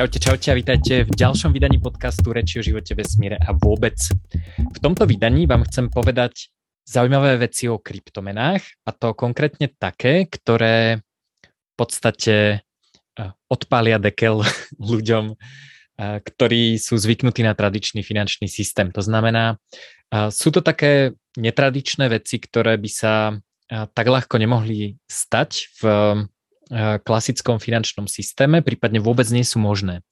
Čaute, čaute a vítajte v ďalšom vydaní podcastu Reči o živote, vesmíre a vôbec. V tomto vydaní vám chcem povedať zaujímavé veci o kryptomenách a to konkrétne také, ktoré v podstate eh, odpália dekel ľuďom, eh, ktorí sú zvyknutí na tradičný finančný systém. To znamená, eh, sú to také netradičné veci, ktoré by sa tak ľahko nemohli stať v klasickom finančnom systéme, prípadne vôbec nie sú možné.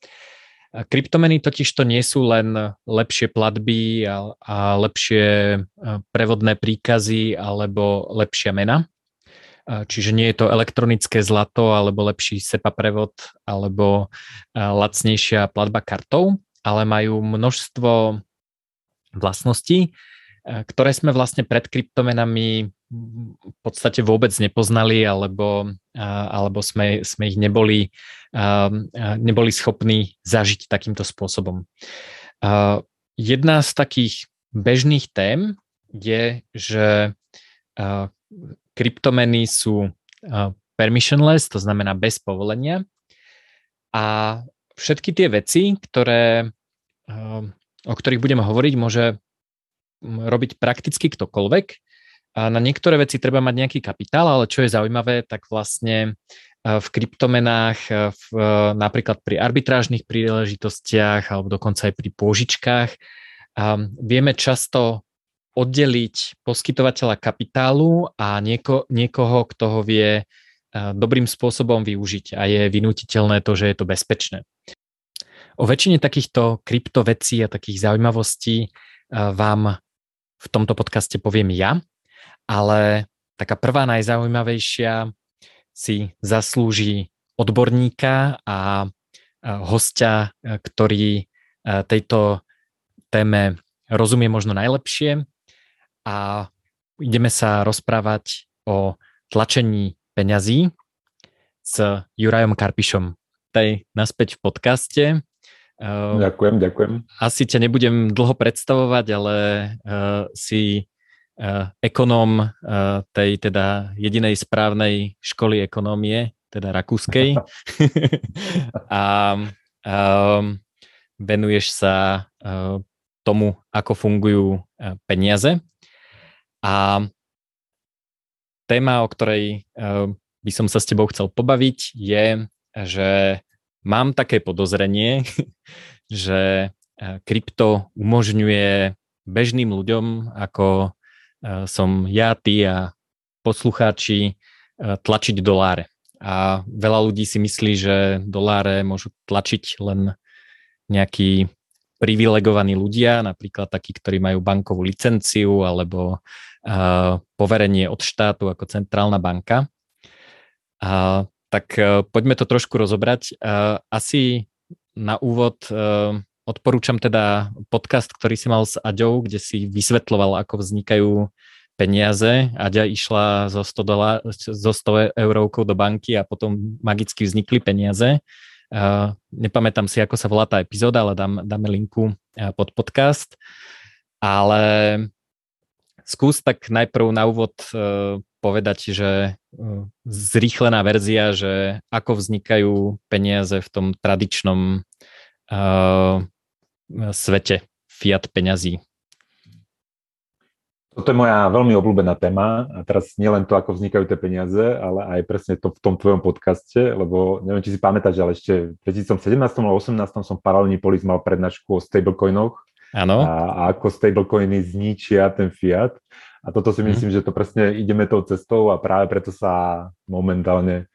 Kryptomeny totiž to nie sú len lepšie platby a, a lepšie prevodné príkazy alebo lepšia mena. Čiže nie je to elektronické zlato alebo lepší SEPA prevod alebo lacnejšia platba kartou, ale majú množstvo vlastností, ktoré sme vlastne pred kryptomenami v podstate vôbec nepoznali alebo, alebo sme, sme ich neboli, neboli schopní zažiť takýmto spôsobom. Jedna z takých bežných tém je, že kryptomeny sú permissionless, to znamená bez povolenia a všetky tie veci, ktoré, o ktorých budeme hovoriť, môže robiť prakticky ktokoľvek, a na niektoré veci treba mať nejaký kapitál, ale čo je zaujímavé, tak vlastne e, v kryptomenách, e, v, e, napríklad pri arbitrážnych príležitostiach alebo dokonca aj pri pôžičkách, vieme často oddeliť poskytovateľa kapitálu a nieko, niekoho, kto ho vie dobrým spôsobom využiť a je vynutiteľné to, že je to bezpečné. O väčšine takýchto kryptovecí a takých zaujímavostí vám v tomto podcaste poviem ja, ale taká prvá najzaujímavejšia si zaslúži odborníka a hostia, ktorý tejto téme rozumie možno najlepšie a ideme sa rozprávať o tlačení peňazí s Jurajom Karpišom. Tej naspäť v podcaste. Ďakujem, ďakujem. Asi ťa nebudem dlho predstavovať, ale si uh, ekonóm uh, tej teda jedinej správnej školy ekonómie, teda rakúskej. a um, venuješ sa uh, tomu, ako fungujú uh, peniaze. A téma, o ktorej uh, by som sa s tebou chcel pobaviť, je, že mám také podozrenie, že krypto umožňuje bežným ľuďom ako Eh, som ja, ty a poslucháči eh, tlačiť doláre. A veľa ľudí si myslí, že doláre môžu tlačiť len nejakí privilegovaní ľudia, napríklad takí, ktorí majú bankovú licenciu alebo poverenie od štátu ako centrálna banka. Uh, tak uh, poďme to trošku rozobrať. Uh, asi na úvod uh, Odporúčam teda podcast, ktorý si mal s Aďou, kde si vysvetloval, ako vznikajú peniaze. Aďa išla zo 100, dolá, zo 100 eurovkou do banky a potom magicky vznikli peniaze. Nepamätám si, ako sa volá tá epizóda, ale dám, dáme linku pod podcast. Ale skús tak najprv na úvod povedať, že uh, zrýchlená verzia, že ako vznikajú peniaze v tom tradičnom uh, svete fiat peňazí? Toto je moja veľmi obľúbená téma a teraz nielen to, ako vznikajú tie peniaze, ale aj presne to v tom tvojom podcaste, lebo neviem, či si pamätáš, ale ešte v 2017 alebo 2018 som paralelný polis mal prednášku o stablecoinoch Áno. A, a ako stablecoiny zničia ten fiat. A toto si mhm. myslím, že to presne ideme tou cestou a práve preto sa momentálne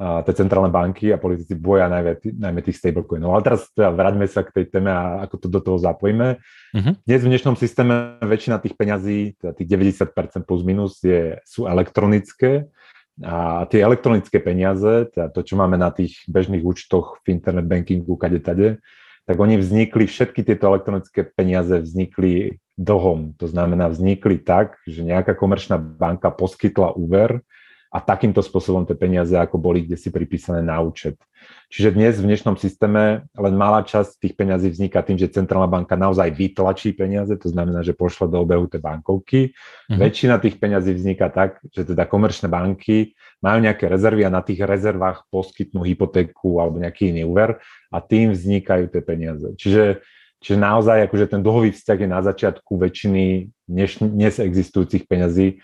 tie centrálne banky a politici boja najmä, najmä tých stablecoinov. Ale teraz teda vráťme sa k tej téme a ako to do toho zapojíme. Uh-huh. Dnes v dnešnom systéme väčšina tých peňazí, teda tých 90% plus minus, je, sú elektronické. A tie elektronické peniaze, teda to, čo máme na tých bežných účtoch v internet bankingu, kade tade, tak oni vznikli, všetky tieto elektronické peniaze vznikli dlhom. To znamená, vznikli tak, že nejaká komerčná banka poskytla úver a takýmto spôsobom tie peniaze ako boli kde si pripísané na účet. Čiže dnes v dnešnom systéme len malá časť tých peňazí vzniká tým, že centrálna banka naozaj vytlačí peniaze, to znamená, že pošle do obehu tie bankovky. Mm-hmm. Väčšina tých peňazí vzniká tak, že teda komerčné banky majú nejaké rezervy a na tých rezervách poskytnú hypotéku alebo nejaký iný úver a tým vznikajú tie peniaze. Čiže, čiže naozaj akože ten dlhový vzťah je na začiatku väčšiny dnes, dnes existujúcich peňazí,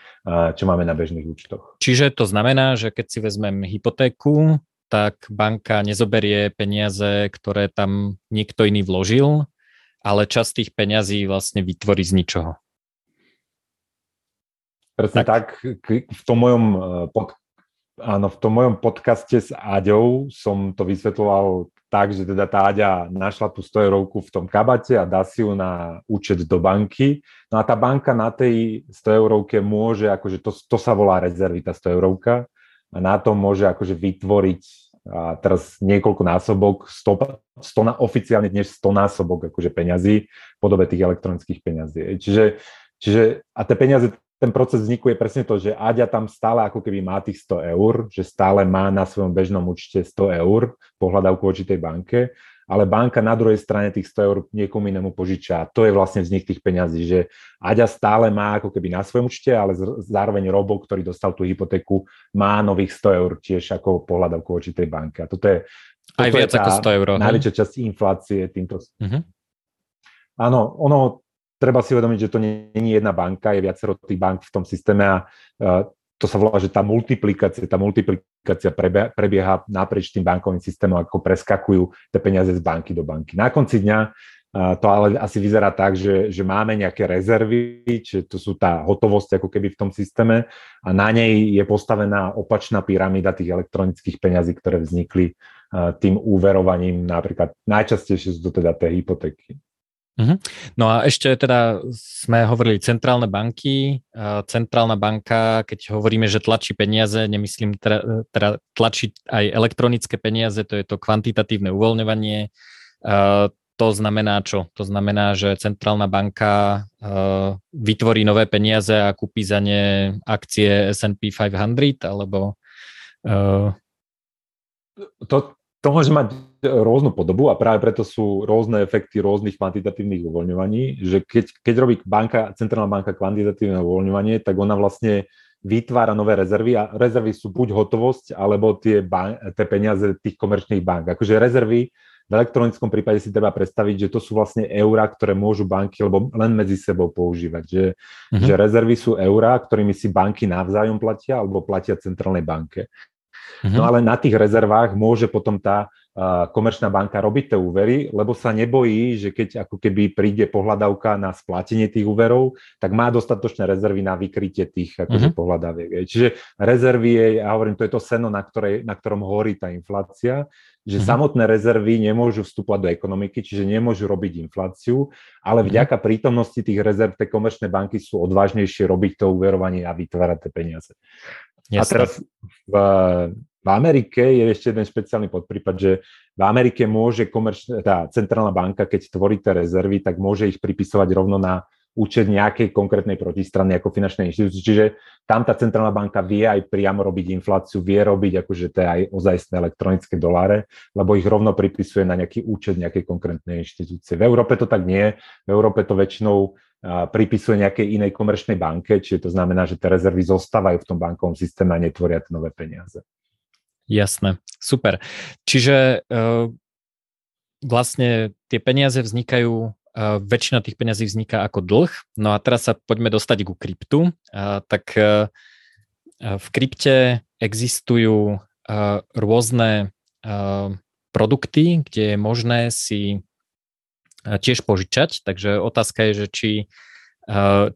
čo máme na bežných účtoch. Čiže to znamená, že keď si vezmem hypotéku, tak banka nezoberie peniaze, ktoré tam niekto iný vložil, ale časť tých peňazí vlastne vytvorí z ničoho. Presne tak. tak. V tom mojom e, pod, áno, v tom mojom podcaste s Aďou som to vysvetloval tak, že teda tá Aďa našla tú 100 eurovku v tom kabate a dá si ju na účet do banky. No a tá banka na tej 100 eurovke môže, akože to, to sa volá rezervy, tá 100 eurovka, a na tom môže akože vytvoriť a teraz niekoľko násobok, 100, 100 na, oficiálne dnes 100 násobok akože peňazí v podobe tých elektronických peňazí. Čiže, čiže a tie peniaze, ten proces vzniku je presne to, že Aďa tam stále ako keby má tých 100 eur, že stále má na svojom bežnom účte 100 eur pohľadavku voči tej banke ale banka na druhej strane tých 100 eur niekomu inému požičia. To je vlastne vznik tých peňazí, že Aďa stále má ako keby na svojom účte, ale zároveň Robo, ktorý dostal tú hypotéku, má nových 100 eur tiež ako pohľadavku voči tej banke. A toto je, toto Aj viac je ako 100 eur. Najväčšia časť inflácie týmto. Uh-huh. Áno, ono, treba si uvedomiť, že to nie je jedna banka, je viacero tých bank v tom systéme a to sa volá, že tá multiplikácia, tá multiplikácia prebieha naprieč tým bankovým systémom, ako preskakujú tie peniaze z banky do banky. Na konci dňa to ale asi vyzerá tak, že, že máme nejaké rezervy, čiže to sú tá hotovosť ako keby v tom systéme a na nej je postavená opačná pyramída tých elektronických peňazí, ktoré vznikli tým úverovaním, napríklad najčastejšie sú to teda tie hypotéky. Uh-huh. No a ešte teda sme hovorili centrálne banky. Centrálna banka, keď hovoríme, že tlačí peniaze, nemyslím teda, teda tlačí aj elektronické peniaze, to je to kvantitatívne uvoľňovanie. To znamená čo? To znamená, že centrálna banka vytvorí nové peniaze a kúpi za ne akcie S&P 500 alebo to, to môže mať rôznu podobu a práve preto sú rôzne efekty rôznych kvantitatívnych uvoľňovaní, že keď, keď robí banka, centrálna banka kvantitatívne uvoľňovanie, tak ona vlastne vytvára nové rezervy a rezervy sú buď hotovosť, alebo tie, ban- tie peniaze tých komerčných bank. Akože rezervy v elektronickom prípade si treba predstaviť, že to sú vlastne eurá, ktoré môžu banky lebo len medzi sebou používať. Že, mm-hmm. že rezervy sú eurá, ktorými si banky navzájom platia alebo platia centrálnej banke. Mm-hmm. No ale na tých rezervách môže potom tá komerčná banka robiť tie úvery, lebo sa nebojí, že keď ako keby príde pohľadavka na splatenie tých úverov, tak má dostatočné rezervy na vykrytie tých akože, mm-hmm. pohľadaviek. Čiže rezervy je, ja hovorím, to je to seno, na, ktorej, na ktorom horí tá inflácia, že mm-hmm. samotné rezervy nemôžu vstúpať do ekonomiky, čiže nemôžu robiť infláciu, ale mm-hmm. vďaka prítomnosti tých rezerv tie komerčné banky sú odvážnejšie robiť to úverovanie a vytvárať tie peniaze. Jasne. A teraz v, v Amerike je ešte jeden špeciálny podprípad, že v Amerike môže komerčná, tá centrálna banka, keď tvorí tie rezervy, tak môže ich pripisovať rovno na účet nejakej konkrétnej protistrany ako finančnej inštitúcie. Čiže tam tá centrálna banka vie aj priamo robiť infláciu, vie robiť akože to aj ozajstné elektronické doláre, lebo ich rovno pripisuje na nejaký účet nejakej konkrétnej inštitúcie. V Európe to tak nie. V Európe to väčšinou pripisuje nejakej inej komerčnej banke, čiže to znamená, že tie rezervy zostávajú v tom bankovom systéme a netvoria tie nové peniaze. Jasné, super. Čiže uh, vlastne tie peniaze vznikajú, uh, väčšina tých peniazí vzniká ako dlh. No a teraz sa poďme dostať ku kryptu. Uh, tak uh, v krypte existujú rôzne produkty, kde je možné si tiež požičať, takže otázka je, že či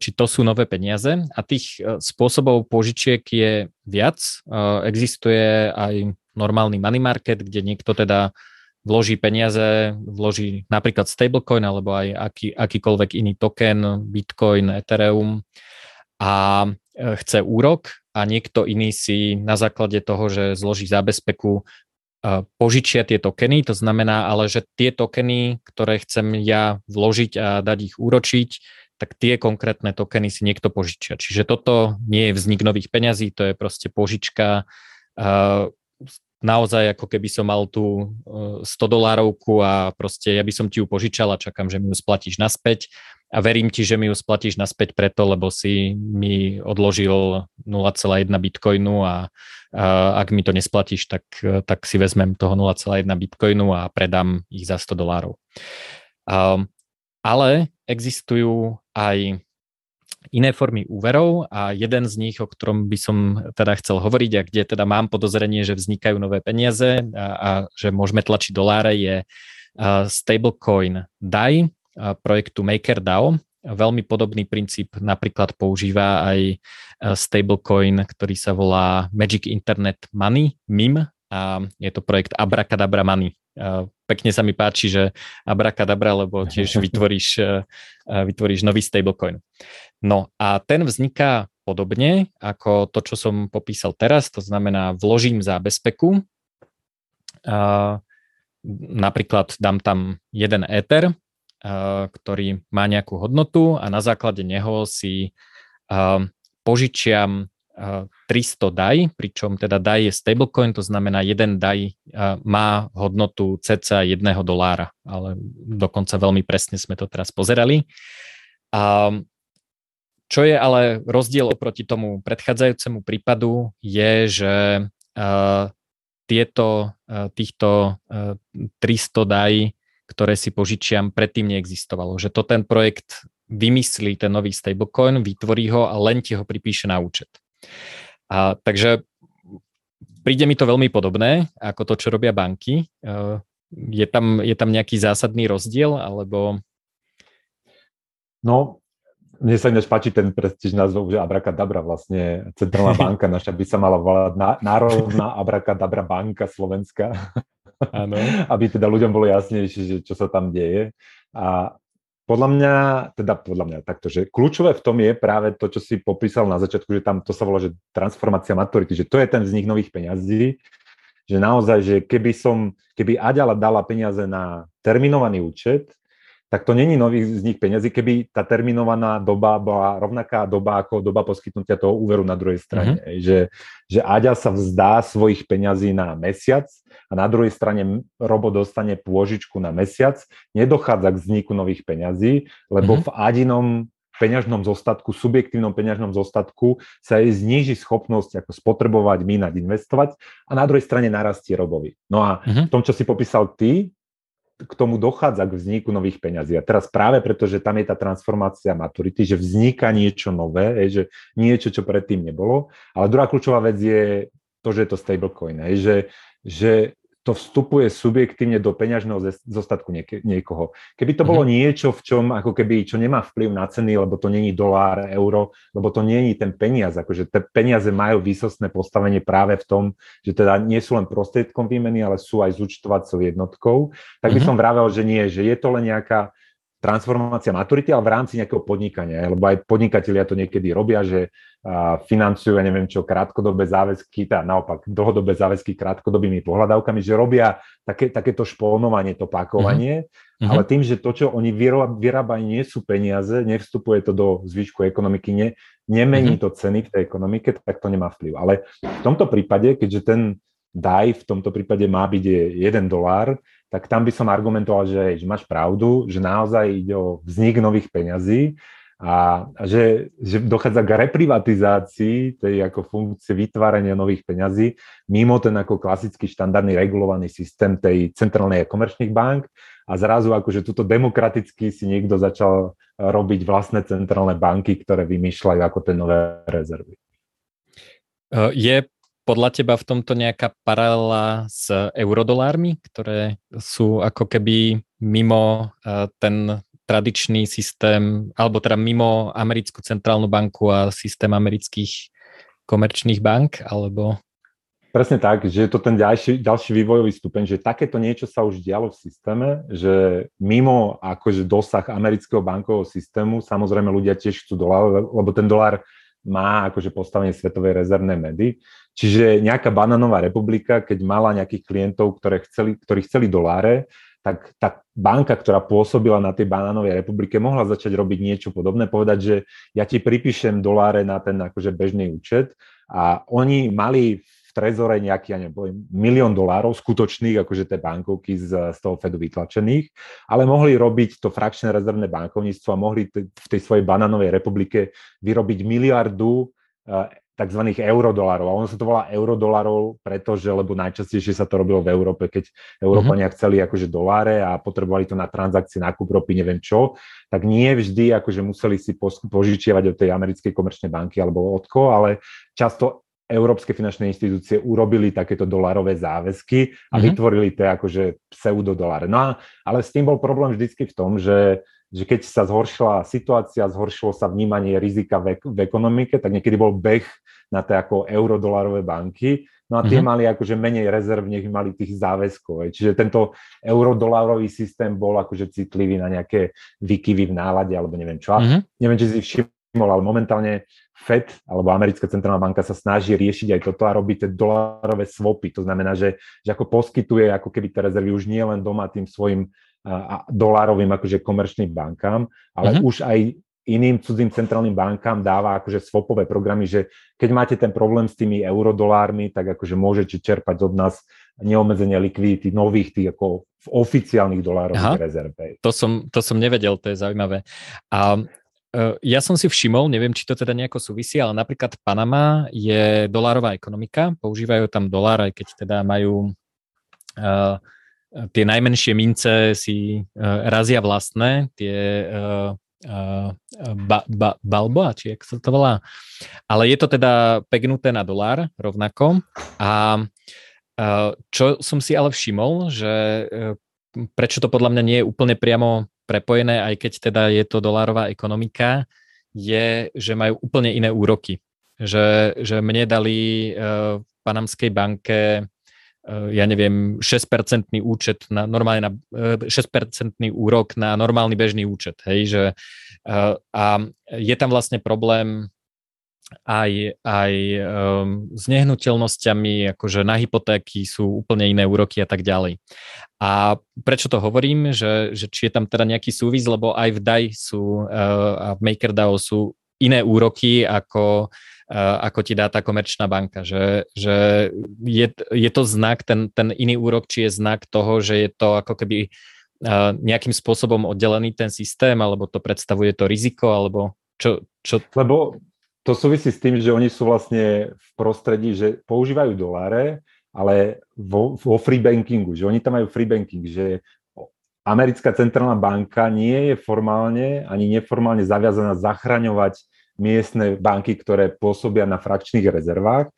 či to sú nové peniaze a tých eh, spôsobov požičiek je viac. Eh, existuje aj normálny money market, kde niekto teda vloží peniaze, vloží napríklad stablecoin alebo aj aký, akýkoľvek iný token, bitcoin, ethereum a chce úrok a niekto iný si na základe toho, že zloží zábezpeku, požičia tie tokeny, to znamená ale, že tie tokeny, ktoré chcem ja vložiť a dať ich úročiť, tak tie konkrétne tokeny si niekto požičia. Čiže toto nie je vznik nových peňazí, to je proste požička. Naozaj ako keby som mal tú 100 e, dolárovku a proste ja by som ti ju požičal a čakám, že mi ju splatíš naspäť a verím ti, že mi ju splatíš naspäť preto, lebo si mi odložil 0,1 bitcoinu a, a ak mi to nesplatíš, tak, tak si vezmem toho 0,1 bitcoinu a predám ich za 100 dolárov. Ale existujú aj iné formy úverov a jeden z nich, o ktorom by som teda chcel hovoriť a kde teda mám podozrenie, že vznikajú nové peniaze a, a že môžeme tlačiť doláre je stablecoin DAI projektu MakerDAO. Veľmi podobný princíp napríklad používa aj stablecoin, ktorý sa volá Magic Internet Money, MIM, a je to projekt Abracadabra Money. Pekne sa mi páči, že Abracadabra, lebo tiež vytvoríš, vytvoríš nový stablecoin. No a ten vzniká podobne ako to, čo som popísal teraz, to znamená vložím zábezpeku, napríklad dám tam jeden Ether, ktorý má nejakú hodnotu a na základe neho si požičiam 300 DAI, pričom teda DAI je stablecoin, to znamená jeden DAI má hodnotu cca 1 dolára, ale dokonca veľmi presne sme to teraz pozerali. A čo je ale rozdiel oproti tomu predchádzajúcemu prípadu je, že tieto, týchto 300 DAI ktoré si požičiam, predtým neexistovalo. Že to ten projekt vymyslí, ten nový stablecoin, vytvorí ho a len ti ho pripíše na účet. A, takže príde mi to veľmi podobné ako to, čo robia banky. E, je tam, je tam nejaký zásadný rozdiel, alebo... No, mne sa ináč páči ten prestíž názov, že Abrakadabra vlastne centrálna banka naša by sa mala volať Národná Abrakadabra banka Slovenska. Ano. aby teda ľuďom bolo jasnejšie, že čo sa tam deje. A podľa mňa, teda podľa mňa takto, že kľúčové v tom je práve to, čo si popísal na začiatku, že tam to sa volá, že transformácia maturity, že to je ten vznik nových peňazí, že naozaj, že keby som, keby Aďala dala peniaze na terminovaný účet, tak to není nový vznik peniazy, keby tá terminovaná doba bola rovnaká doba ako doba poskytnutia toho úveru na druhej strane. Mm-hmm. Že, že Aďa sa vzdá svojich peňazí na mesiac a na druhej strane Robo dostane pôžičku na mesiac, nedochádza k vzniku nových peňazí, lebo mm-hmm. v Adinom peňažnom zostatku, subjektívnom peňažnom zostatku sa jej zníži schopnosť ako spotrebovať, mínať, investovať a na druhej strane narastie robovi. No a mm-hmm. v tom, čo si popísal ty, k tomu dochádza k vzniku nových peňazí. A teraz práve preto, že tam je tá transformácia maturity, že vzniká niečo nové, že niečo, čo predtým nebolo. Ale druhá kľúčová vec je to, že je to stablecoin, že, že to vstupuje subjektívne do peňažného zostatku niek- niekoho. Keby to bolo mm-hmm. niečo, v čom ako keby, čo nemá vplyv na ceny, lebo to není dolár, euro, lebo to není ten peniaz, akože tie peniaze majú výsostné postavenie práve v tom, že teda nie sú len prostriedkom výmeny, ale sú aj zúčtovacou jednotkou, tak by mm-hmm. som vravel, že nie, že je to len nejaká transformácia maturity, ale v rámci nejakého podnikania, lebo aj podnikatelia to niekedy robia, že financujú, ja neviem čo, krátkodobé záväzky, teda naopak dlhodobé záväzky krátkodobými pohľadávkami, že robia také, takéto špónovanie, to pakovanie, mm-hmm. ale tým, že to, čo oni vyrábajú, nie sú peniaze, nevstupuje to do zvyšku ekonomiky, ne, nemení mm-hmm. to ceny v tej ekonomike, tak to nemá vplyv. Ale v tomto prípade, keďže ten DAI v tomto prípade má byť 1 dolár, tak tam by som argumentoval, že, že máš pravdu, že naozaj ide o vznik nových peňazí a, a že, že dochádza k reprivatizácii tej ako funkcie vytvárania nových peňazí mimo ten ako klasický štandardný regulovaný systém tej centrálnej a komerčných bank a zrazu akože tuto demokraticky si niekto začal robiť vlastné centrálne banky, ktoré vymýšľajú ako tie nové rezervy. Je podľa teba v tomto nejaká paralela s eurodolármi, ktoré sú ako keby mimo uh, ten tradičný systém, alebo teda mimo americkú centrálnu banku a systém amerických komerčných bank, alebo... Presne tak, že je to ten ďalší, ďalší vývojový stupeň, že takéto niečo sa už dialo v systéme, že mimo akože dosah amerického bankového systému, samozrejme ľudia tiež chcú dolár, lebo ten dolár má akože postavenie svetovej rezervnej medy, Čiže nejaká bananová republika, keď mala nejakých klientov, ktoré chceli, ktorí chceli doláre, tak tá banka, ktorá pôsobila na tej banánovej republike, mohla začať robiť niečo podobné, povedať, že ja ti pripíšem doláre na ten akože bežný účet. A oni mali v trezore nejaký, ja neviem, milión dolárov skutočných, akože tie bankovky z, z toho Fedu vytlačených, ale mohli robiť to frakčné rezervné bankovníctvo a mohli t- v tej svojej banánovej republike vyrobiť miliardu tzv. eurodolarov. A ono sa to volá eurodolarov, pretože, lebo najčastejšie sa to robilo v Európe, keď Európania mm-hmm. chceli akože doláre a potrebovali to na transakcie, nákup ropy, neviem čo, tak nie vždy akože museli si požičiavať od tej americkej komerčnej banky alebo od koho, ale často európske finančné inštitúcie urobili takéto dolarové záväzky a mm-hmm. vytvorili tie akože pseudodoláre. No a, ale s tým bol problém vždycky v tom, že že keď sa zhoršila situácia, zhoršilo sa vnímanie rizika v, v ekonomike, tak niekedy bol beh na tie ako eurodolarové banky, no a tie mm-hmm. mali akože menej rezerv, nech mali tých záväzkov. Čiže tento eurodolarový systém bol akože citlivý na nejaké výkyvy v nálade alebo neviem čo. Mm-hmm. Neviem, či si všimol, ale momentálne Fed alebo Americká centrálna banka sa snaží riešiť aj toto a robiť tie dolarové swapy. To znamená, že, že ako poskytuje ako keby tie rezervy už nie len doma tým svojim a dolárovým akože komerčným bankám, ale uh-huh. už aj iným cudzím centrálnym bankám dáva akože swapové programy, že keď máte ten problém s tými eurodolármi, tak akože môžete čerpať od nás neomedzenie likvidity nových tých ako v oficiálnych dolárových rezerv. To som, to som nevedel, to je zaujímavé. A uh, ja som si všimol, neviem, či to teda nejako súvisí, ale napríklad Panama je dolárová ekonomika, používajú tam dolár, aj keď teda majú uh, tie najmenšie mince si uh, razia vlastné, tie uh, uh, ba, ba, balboa, či jak sa to volá. Ale je to teda pegnuté na dolár rovnako. A uh, čo som si ale všimol, že uh, prečo to podľa mňa nie je úplne priamo prepojené, aj keď teda je to dolárová ekonomika, je, že majú úplne iné úroky. Že, že mne dali uh, v Panamskej banke ja neviem, 6% účet na normálne na 6% eh, úrok na normálny bežný účet, hej, že eh, a je tam vlastne problém aj, aj um, s nehnuteľnosťami, akože na hypotéky sú úplne iné úroky a tak ďalej. A prečo to hovorím, že, že či je tam teda nejaký súvis, lebo aj v DAI sú uh, a v MakerDAO sú iné úroky ako ako ti dá tá komerčná banka. Že, že je, je to znak, ten, ten iný úrok, či je znak toho, že je to ako keby nejakým spôsobom oddelený ten systém, alebo to predstavuje to riziko, alebo čo, čo... Lebo to súvisí s tým, že oni sú vlastne v prostredí, že používajú doláre, ale vo, vo free bankingu, že oni tam majú free banking, že americká centrálna banka nie je formálne ani neformálne zaviazaná zachraňovať miestne banky, ktoré pôsobia na frakčných rezervách.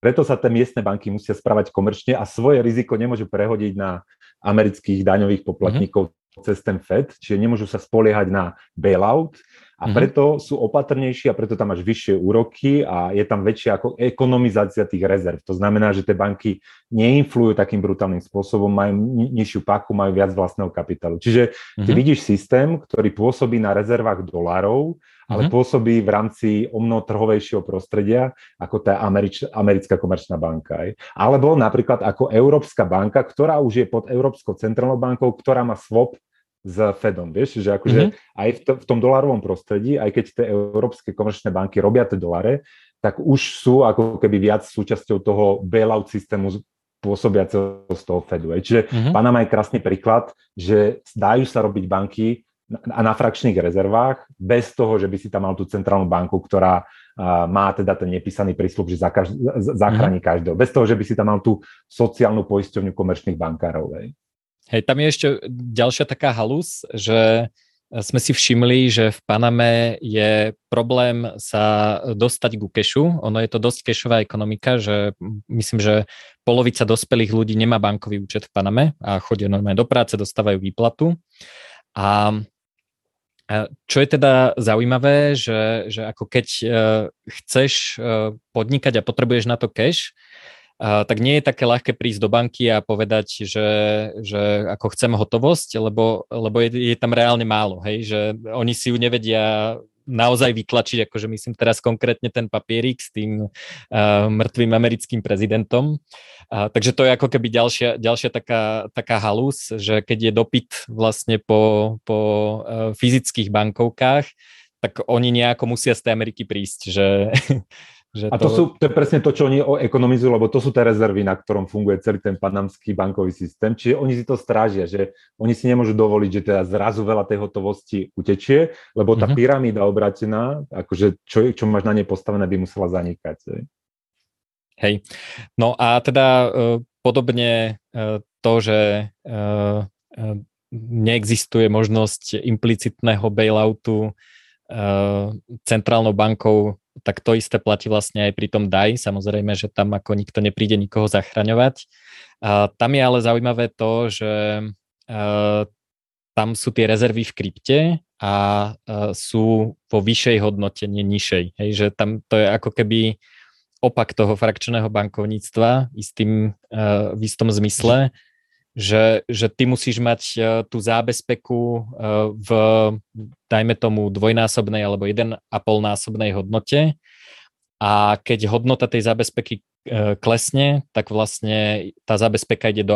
Preto sa tie miestne banky musia správať komerčne a svoje riziko nemôžu prehodiť na amerických daňových poplatníkov mm-hmm. cez ten Fed, čiže nemôžu sa spoliehať na bailout a mm-hmm. preto sú opatrnejší a preto tam máš vyššie úroky a je tam väčšia ako ekonomizácia tých rezerv. To znamená, že tie banky neinflujú takým brutálnym spôsobom, majú nižšiu paku, majú viac vlastného kapitálu. Čiže ty mm-hmm. vidíš systém, ktorý pôsobí na rezervách dolárov, ale mm-hmm. pôsobí v rámci o mnoho trhovejšieho prostredia ako tá Američ- americká komerčná banka. Aj. Alebo napríklad ako Európska banka, ktorá už je pod Európskou centrálnou bankou, ktorá má swap s Fedom, vieš, že akože mm-hmm. aj v, to, v tom dolárovom prostredí, aj keď tie európske komerčné banky robia tie dolare, tak už sú ako keby viac súčasťou toho bailout systému pôsobiaceho z toho Fedu. Čiže mm-hmm. Panama je krásny príklad, že dajú sa robiť banky a na frakčných rezervách, bez toho, že by si tam mal tú centrálnu banku, ktorá má teda ten nepísaný prísľub, že zachráni mm. každého. Bez toho, že by si tam mal tú sociálnu poisťovňu komerčných bankárov. Hej. hej, tam je ešte ďalšia taká halus, že sme si všimli, že v Paname je problém sa dostať ku kešu. Ono je to dosť kešová ekonomika, že myslím, že polovica dospelých ľudí nemá bankový účet v Paname a chodia normálne do práce, dostávajú výplatu. A čo je teda zaujímavé, že, že ako keď uh, chceš uh, podnikať a potrebuješ na to cash, uh, tak nie je také ľahké prísť do banky a povedať, že, že ako chcem hotovosť, lebo, lebo je, je tam reálne málo, hej, že oni si ju nevedia naozaj vytlačiť, akože myslím teraz konkrétne ten papierik s tým uh, mŕtvým americkým prezidentom. Uh, takže to je ako keby ďalšia, ďalšia taká, taká halus, že keď je dopyt vlastne po, po uh, fyzických bankovkách, tak oni nejako musia z tej Ameriky prísť, že, Že a to, sú, to je presne to, čo oni ekonomizujú, lebo to sú tie rezervy, na ktorom funguje celý ten panamský bankový systém. Čiže oni si to strážia, že oni si nemôžu dovoliť, že teda zrazu veľa tej hotovosti utečie, lebo tá mm-hmm. pyramída obratená, akože čo, čo máš na nej postavené, by musela zanikať. Hej. No a teda uh, podobne uh, to, že uh, neexistuje možnosť implicitného bailoutu centrálnou bankou tak to isté platí vlastne aj pri tom DAI. Samozrejme, že tam ako nikto nepríde nikoho zachraňovať. A tam je ale zaujímavé to, že uh, tam sú tie rezervy v krypte a uh, sú vo vyššej hodnote, nie nižšej. Hej, že tam to je ako keby opak toho frakčného bankovníctva istým, uh, v istom zmysle, že, že ty musíš mať uh, tú zábezpeku uh, v, dajme tomu, dvojnásobnej alebo jeden a polnásobnej hodnote a keď hodnota tej zábezpeky uh, klesne, tak vlastne tá zábezpeka ide do,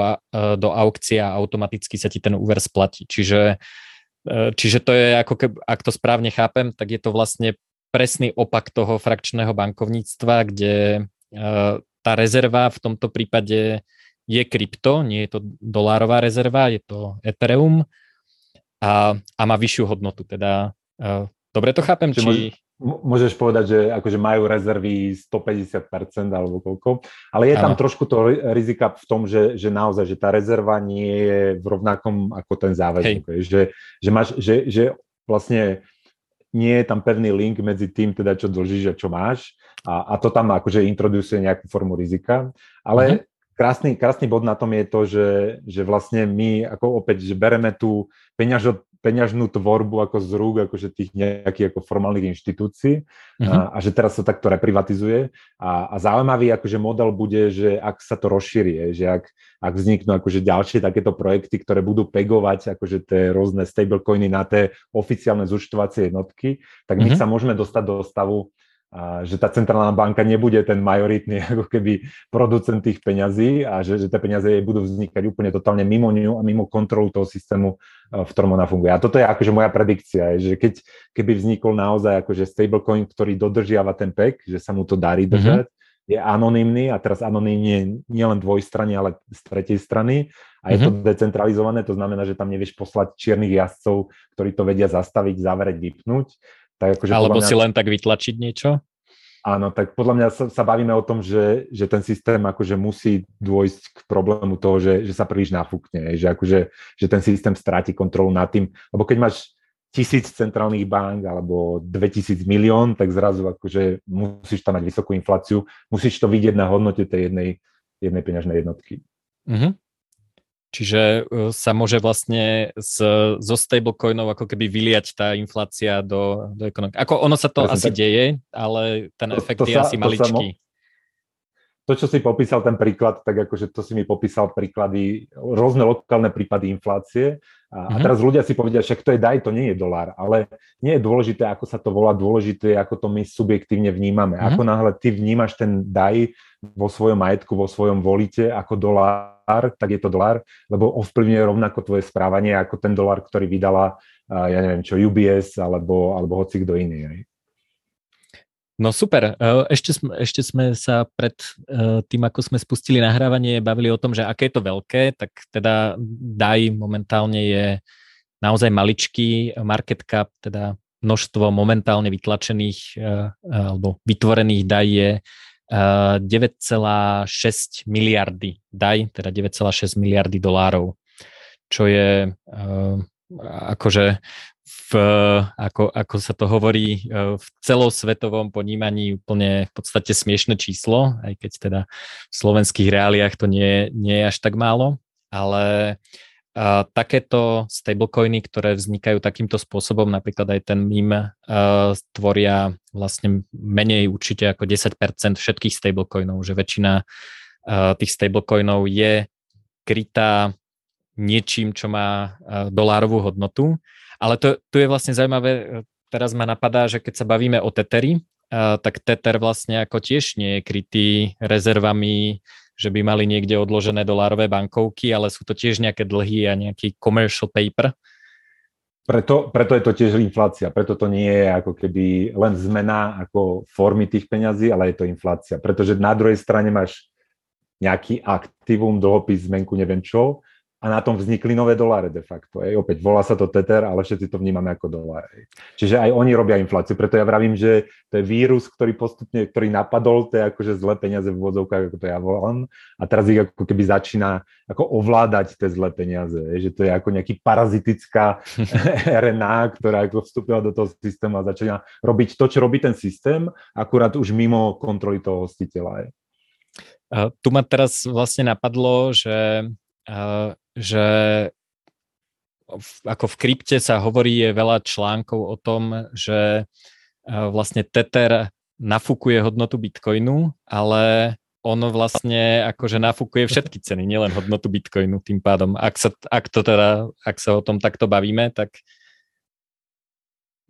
do aukcie a automaticky sa ti ten úver splatí. Čiže, čiže to je ako keby, ak to správne chápem, tak je to vlastne presný opak toho frakčného bankovníctva, kde tá rezerva v tomto prípade je krypto, nie je to dolárová rezerva, je to Ethereum a, a má vyššiu hodnotu. Teda, uh, dobre to chápem? Či... Môžeš povedať, že akože majú rezervy 150% alebo koľko, ale je tam ano. trošku to rizika v tom, že, že naozaj, že tá rezerva nie je v rovnakom ako ten záväzok. Že, že, máš, že, že vlastne nie je tam pevný link medzi tým, teda čo dlžíš a čo máš a, a to tam akože introducuje nejakú formu rizika, ale uh-huh krásny, krásny bod na tom je to, že, že vlastne my ako opäť, že bereme tú peňažo, peňažnú tvorbu ako z rúk akože tých nejakých ako formálnych inštitúcií uh-huh. a, a že teraz sa takto reprivatizuje a, a zaujímavý akože model bude, že ak sa to rozšíri, že ak, ak vzniknú akože ďalšie takéto projekty, ktoré budú pegovať akože tie rôzne stablecoiny na tie oficiálne zúčtovacie jednotky, tak my uh-huh. sa môžeme dostať do stavu, a že tá centrálna banka nebude ten majoritný ako keby producent tých peňazí a že, že tie peniaze budú vznikať úplne totálne mimo ňu a mimo kontrolu toho systému, e, v ktorom ona funguje. A toto je akože moja predikcia, že keď, keby vznikol naozaj akože stablecoin, ktorý dodržiava ten PEC, že sa mu to darí mhm. držať, mm-hmm. je anonymný a teraz anonymne nie len dvojstrany, ale z tretej strany a je mm-hmm. to mhm. decentralizované, to znamená, že tam nevieš poslať čiernych jazdcov, ktorí to vedia zastaviť, zavrieť, vypnúť tak akože Alebo mňa, si len tak vytlačiť niečo? Áno, tak podľa mňa sa, sa bavíme o tom, že, že ten systém akože musí dôjsť k problému toho, že, že sa príliš nafúkne, že, akože, že ten systém stráti kontrolu nad tým, lebo keď máš tisíc centrálnych bank alebo 2000 milión, tak zrazu akože musíš tam mať vysokú infláciu, musíš to vidieť na hodnote tej jednej, jednej peňažnej jednotky. Mm-hmm. Čiže e, sa môže vlastne z, zo stablecoinov ako keby vyliať tá inflácia do, do ekonomiky. Ako ono sa to Presne, asi tak. deje, ale ten efekt to, to je sa, asi maličký. To, čo si popísal ten príklad, tak akože to si mi popísal príklady, rôzne lokálne prípady inflácie a, mm-hmm. a mhm. teraz ľudia si povedia, však to je daj, to nie je dolár, ale nie je dôležité, ako sa to volá, dôležité je, ako to my subjektívne vnímame. Mm-hmm. Ako náhle ty vnímaš ten daj vo svojom majetku, vo svojom volite ako dolár, tak je to dolár, lebo ovplyvňuje rovnako tvoje správanie ako ten dolár, ktorý vydala, ja neviem čo, UBS alebo, alebo hoci kto iný. No super. E, ešte sme, ešte sme sa pred e, tým, ako sme spustili nahrávanie, bavili o tom, že aké je to veľké, tak teda DAI momentálne je naozaj maličký market cap, teda množstvo momentálne vytlačených e, alebo vytvorených DAI je 9,6 miliardy DAI, teda 9,6 miliardy dolárov, čo je akože v, ako, ako sa to hovorí, e, v celosvetovom ponímaní úplne v podstate smiešne číslo, aj keď teda v slovenských reáliách to nie, nie je až tak málo, ale takéto stablecoiny, ktoré vznikajú takýmto spôsobom, napríklad aj ten meme, uh, tvoria vlastne menej určite ako 10% všetkých stablecoinov, že väčšina uh, tých stablecoinov je krytá niečím, čo má uh, dolárovú hodnotu. Ale to, tu je vlastne zaujímavé, e, teraz ma napadá, že keď sa bavíme o Teteri, tak Tether vlastne ako tiež nie je krytý rezervami, že by mali niekde odložené dolárové bankovky, ale sú to tiež nejaké dlhy a nejaký commercial paper. Preto, preto je to tiež inflácia, preto to nie je ako keby len zmena ako formy tých peňazí, ale je to inflácia. Pretože na druhej strane máš nejaký aktívum, dlhopis, zmenku, neviem čo, a na tom vznikli nové doláre de facto. Ej. Opäť volá sa to Tether, ale všetci to vnímame ako doláre. Čiže aj oni robia infláciu, preto ja vravím, že to je vírus, ktorý postupne, ktorý napadol, to je akože zlé peniaze v vôdzovkách, ako to ja volám, a teraz ich ako keby začína ako ovládať tie zlé peniaze, ej. že to je ako nejaký parazitická RNA, ktorá ako vstúpila do toho systému a začína robiť to, čo robí ten systém, akurát už mimo kontroly toho hostiteľa. Ej. Uh, tu ma teraz vlastne napadlo, že uh, že ako v krypte sa hovorí, je veľa článkov o tom, že vlastne Tether nafúkuje hodnotu Bitcoinu, ale ono vlastne akože nafúkuje všetky ceny, nielen hodnotu Bitcoinu tým pádom. Ak, sa, ak, to teda, ak sa o tom takto bavíme, tak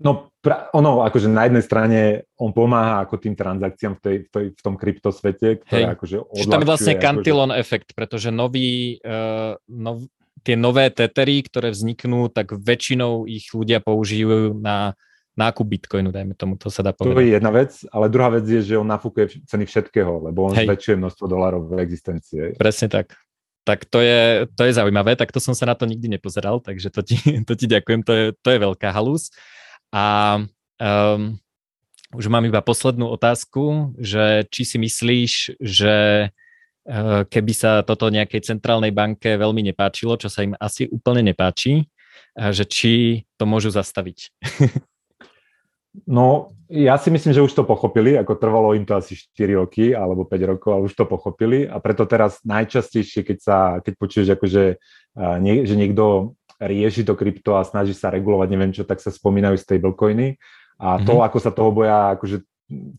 No, pra, ono, akože na jednej strane on pomáha ako tým transakciám v, tej, v, tej, v tom kryptosvete, ktoré Hej. akože odľahčuje. tam je vlastne cantillon akože... efekt, pretože nový, uh, nov, tie nové tetery, ktoré vzniknú, tak väčšinou ich ľudia použijú na nákup bitcoinu, dajme tomu, to sa dá povedať. To je jedna vec, ale druhá vec je, že on nafúkuje ceny všetkého, lebo on Hej. zväčšuje množstvo dolárov v existencii. Presne tak. Tak to je, to je zaujímavé, tak to som sa na to nikdy nepozeral, takže to ti, to ti ďakujem, to je, to je veľká halus. A um, už mám iba poslednú otázku, že či si myslíš, že uh, keby sa toto nejakej centrálnej banke veľmi nepáčilo, čo sa im asi úplne nepáči, uh, že či to môžu zastaviť? No, ja si myslím, že už to pochopili, ako trvalo im to asi 4 roky alebo 5 rokov, ale už to pochopili a preto teraz najčastejšie, keď sa, keď počuješ akože, nie, že niekto rieši to krypto a snaží sa regulovať neviem čo, tak sa spomínajú stablecoiny a to, mm-hmm. ako sa toho boja, akože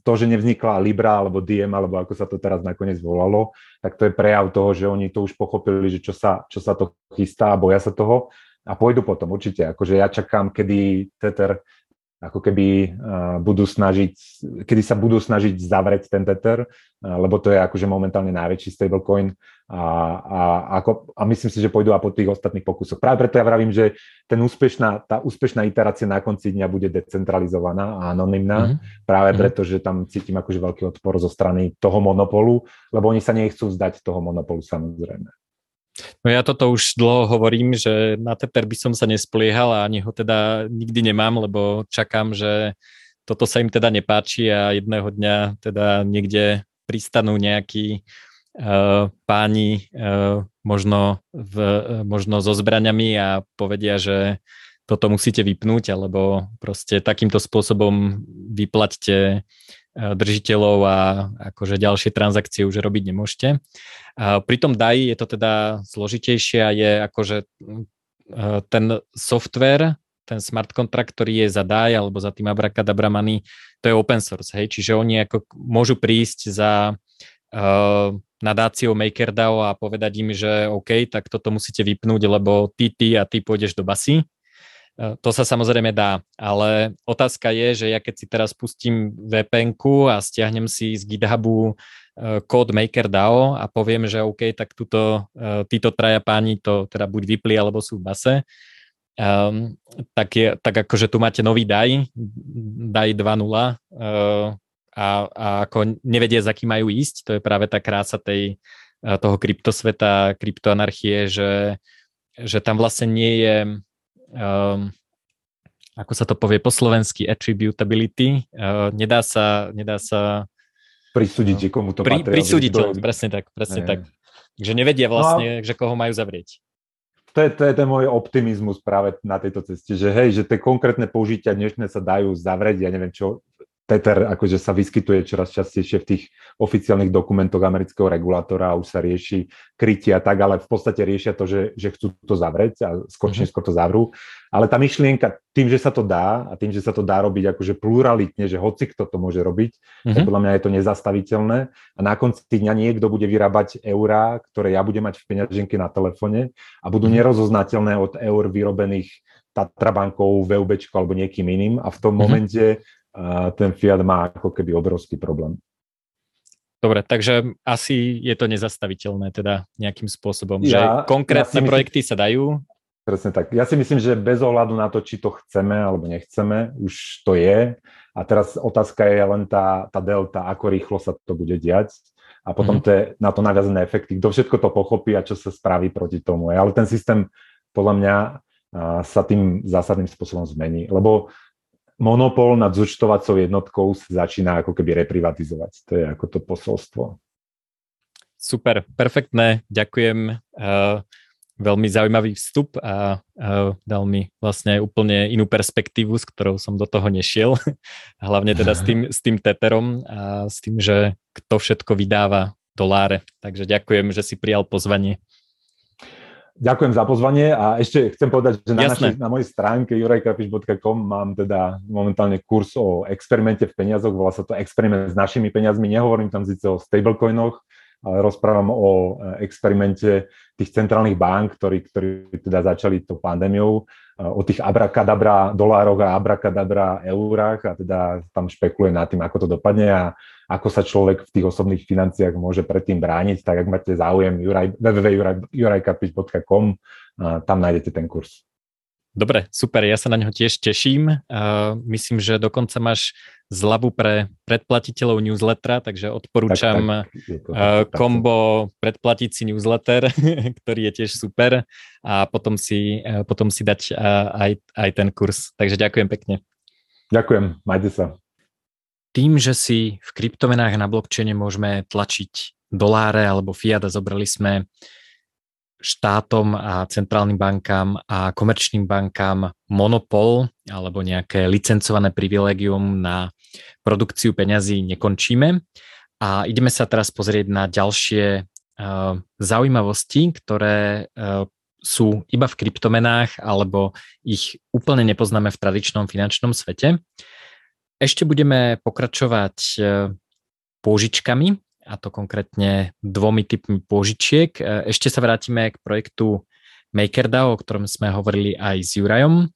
to, že nevznikla Libra alebo Diem, alebo ako sa to teraz nakoniec volalo, tak to je prejav toho, že oni to už pochopili, že čo sa, čo sa to chystá a boja sa toho a pôjdu potom určite. Akože ja čakám, kedy Tether ako keby uh, budú snažiť, kedy sa budú snažiť zavrieť ten Tether, uh, lebo to je akože momentálne najväčší stablecoin a, a, ako, a myslím si, že pôjdu a po tých ostatných pokusoch. Práve preto ja vravím, že ten úspešná, tá úspešná iterácia na konci dňa bude decentralizovaná a anonimná, mm-hmm. práve mm-hmm. preto, že tam cítim akože veľký odpor zo strany toho monopolu, lebo oni sa nechcú vzdať toho monopolu samozrejme. No ja toto už dlho hovorím, že na Tether by som sa nespliehal a ani ho teda nikdy nemám, lebo čakám, že toto sa im teda nepáči a jedného dňa teda niekde pristanú nejakí uh, páni uh, možno, v, uh, možno so zbraňami a povedia, že toto musíte vypnúť, alebo proste takýmto spôsobom vyplaťte držiteľov a akože ďalšie transakcie už robiť nemôžete. Pri tom DAI je to teda zložitejšie a je akože eh, ten software, ten smart contract, ktorý je za DAI alebo za tým Abracadabra Money, to je open source, hej, čiže oni ako môžu prísť za uh, nadáciou MakerDAO a povedať im, že OK, tak toto musíte vypnúť, lebo ty, ty a ty pôjdeš do basy to sa samozrejme dá, ale otázka je, že ja keď si teraz pustím vpn a stiahnem si z GitHubu e, kód MakerDAO a poviem, že OK, tak tuto, e, títo traja páni to teda buď vypli, alebo sú v base, um, tak, je, tak akože tu máte nový DAI, DAI 2.0 uh, a, a ako nevedie, za kým majú ísť, to je práve tá krása tej, toho kryptosveta, kryptoanarchie, že, že tam vlastne nie je um, ako sa to povie po slovensky, attributability. Uh, nedá sa, nedá sa prisúdiť, no, komu to pri, patrí. Prisúdiť to, presne tak, presne ne. tak. Takže nevedia vlastne, no, že koho majú zavrieť. To je, to je ten môj optimizmus práve na tejto ceste, že hej, že tie konkrétne použitia dnešné sa dajú zavrieť, ja neviem čo, Tether akože sa vyskytuje čoraz častejšie v tých oficiálnych dokumentoch amerického regulátora a už sa rieši krytie a tak, ale v podstate riešia to, že, že chcú to zavrieť a skôr či mhm. skôr to zavrú. Ale tá myšlienka, tým, že sa to dá a tým, že sa to dá robiť akože pluralitne, že hoci kto to môže robiť, mm-hmm. tak mhm. podľa mňa je to nezastaviteľné a na konci dňa niekto bude vyrábať eurá, ktoré ja budem mať v peňaženke na telefóne a budú mm-hmm. nerozoznateľné od eur vyrobených Tatrabankou, VUB alebo niekým iným a v tom mm-hmm. momente ten Fiat má ako keby obrovský problém. Dobre, takže asi je to nezastaviteľné teda nejakým spôsobom, ja, že konkrétne ja myslím, projekty sa dajú, Presne tak. Ja si myslím, že bez ohľadu na to, či to chceme alebo nechceme, už to je. A teraz otázka je len tá, tá delta, ako rýchlo sa to bude diať. A potom mm. te, na to naviazané efekty. Kto všetko to pochopí a čo sa spraví proti tomu. Ale ten systém podľa mňa sa tým zásadným spôsobom zmení. Lebo monopol nad zúčtovacou jednotkou sa začína ako keby reprivatizovať. To je ako to posolstvo. Super, perfektné, ďakujem. Uh, veľmi zaujímavý vstup a uh, dal mi vlastne úplne inú perspektívu, s ktorou som do toho nešiel. Hlavne teda s tým, s tým teterom a s tým, že kto všetko vydáva doláre. Takže ďakujem, že si prijal pozvanie. Ďakujem za pozvanie a ešte chcem povedať, že na, naši, na mojej stránke jurajkapiš.com mám teda momentálne kurz o experimente v peniazoch, volá sa to experiment s našimi peniazmi, nehovorím tam síce o stablecoinoch, ale rozprávam o e, experimente tých centrálnych bank, ktorí, ktorí teda začali tou pandémiou, o tých abrakadabra dolároch a abrakadabra eurách a teda tam špekuluje nad tým, ako to dopadne a ako sa človek v tých osobných financiách môže predtým brániť, tak ak máte záujem www.jurajkapič.com, tam nájdete ten kurz. Dobre, super, ja sa na ňo tiež teším. Uh, myslím, že dokonca máš zľavu pre predplatiteľov newslettera, takže odporúčam tak, tak, uh, kombo predplatiť si newsletter, ktorý je tiež super a potom si, uh, potom si dať uh, aj, aj ten kurz. Takže ďakujem pekne. Ďakujem, majte sa. Tým, že si v kryptomenách na blockchaine môžeme tlačiť doláre alebo fiat a zobrali sme štátom a centrálnym bankám a komerčným bankám monopol alebo nejaké licencované privilegium na produkciu peňazí nekončíme. A ideme sa teraz pozrieť na ďalšie uh, zaujímavosti, ktoré uh, sú iba v kryptomenách alebo ich úplne nepoznáme v tradičnom finančnom svete. Ešte budeme pokračovať uh, pôžičkami, a to konkrétne dvomi typmi pôžičiek. E, ešte sa vrátime k projektu MakerDAO, o ktorom sme hovorili aj s Jurajom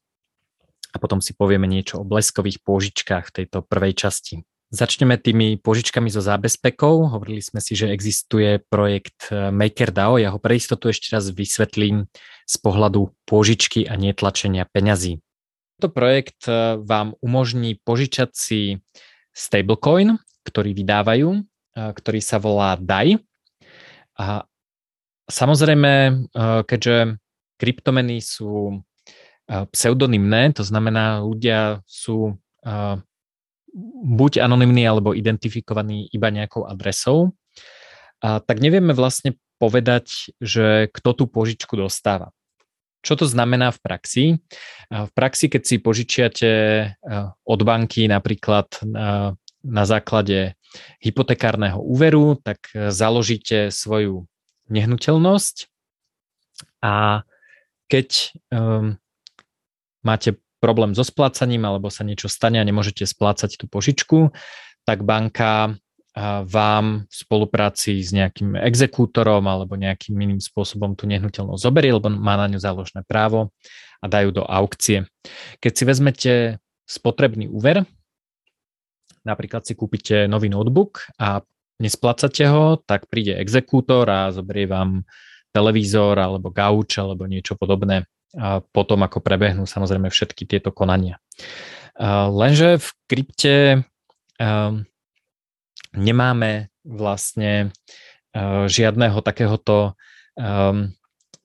a potom si povieme niečo o bleskových pôžičkách v tejto prvej časti. Začneme tými pôžičkami so zábezpekou. Hovorili sme si, že existuje projekt e, MakerDAO. Ja ho pre istotu ešte raz vysvetlím z pohľadu pôžičky a netlačenia peňazí. Tento projekt e, vám umožní požičať si stablecoin, ktorý vydávajú ktorý sa volá DAI. A samozrejme, keďže kryptomeny sú pseudonymné, to znamená, ľudia sú buď anonymní alebo identifikovaní iba nejakou adresou, tak nevieme vlastne povedať, že kto tú požičku dostáva. Čo to znamená v praxi? V praxi, keď si požičiate od banky napríklad na základe hypotekárneho úveru, tak e, založíte svoju nehnuteľnosť a keď um, máte problém so splácaním alebo sa niečo stane a nemôžete splácať tú požičku, tak banka vám v spolupráci s nejakým exekútorom alebo nejakým iným spôsobom tú nehnuteľnosť zoberie, lebo má na ňu záložné právo a dajú do aukcie. Keď si vezmete spotrebný úver, napríklad si kúpite nový notebook a nesplácate ho, tak príde exekútor a zoberie vám televízor alebo gauč alebo niečo podobné a potom ako prebehnú samozrejme všetky tieto konania. Lenže v krypte nemáme vlastne žiadného takéhoto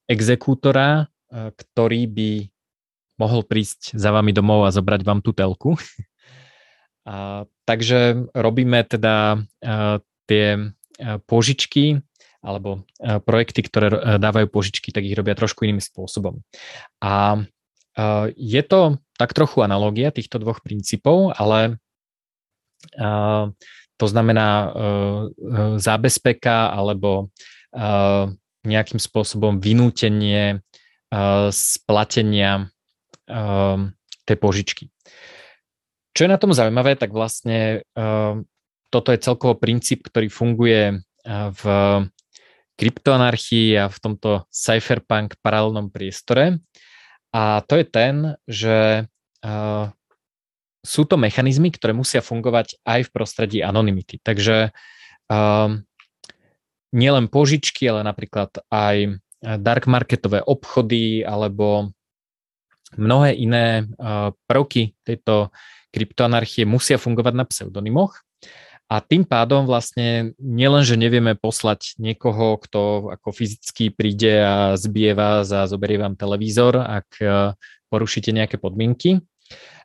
exekútora, ktorý by mohol prísť za vami domov a zobrať vám tú telku. A, takže robíme teda a, tie a, požičky alebo a, projekty, ktoré dávajú požičky, tak ich robia trošku iným spôsobom. A, je to tak trochu analogia týchto dvoch princípov, ale to znamená zábezpeka alebo nejakým spôsobom vynútenie splatenia tej požičky. Čo je na tom zaujímavé, tak vlastne uh, toto je celkovo princíp, ktorý funguje uh, v kryptoanarchii a v tomto cypherpunk paralelnom priestore. A to je ten, že uh, sú to mechanizmy, ktoré musia fungovať aj v prostredí anonymity. Takže uh, nielen požičky, ale napríklad aj dark marketové obchody alebo mnohé iné prvky tejto kryptoanarchie musia fungovať na pseudonymoch. A tým pádom vlastne nielen, že nevieme poslať niekoho, kto ako fyzicky príde a zbije vás a zoberie vám televízor, ak porušíte nejaké podmienky,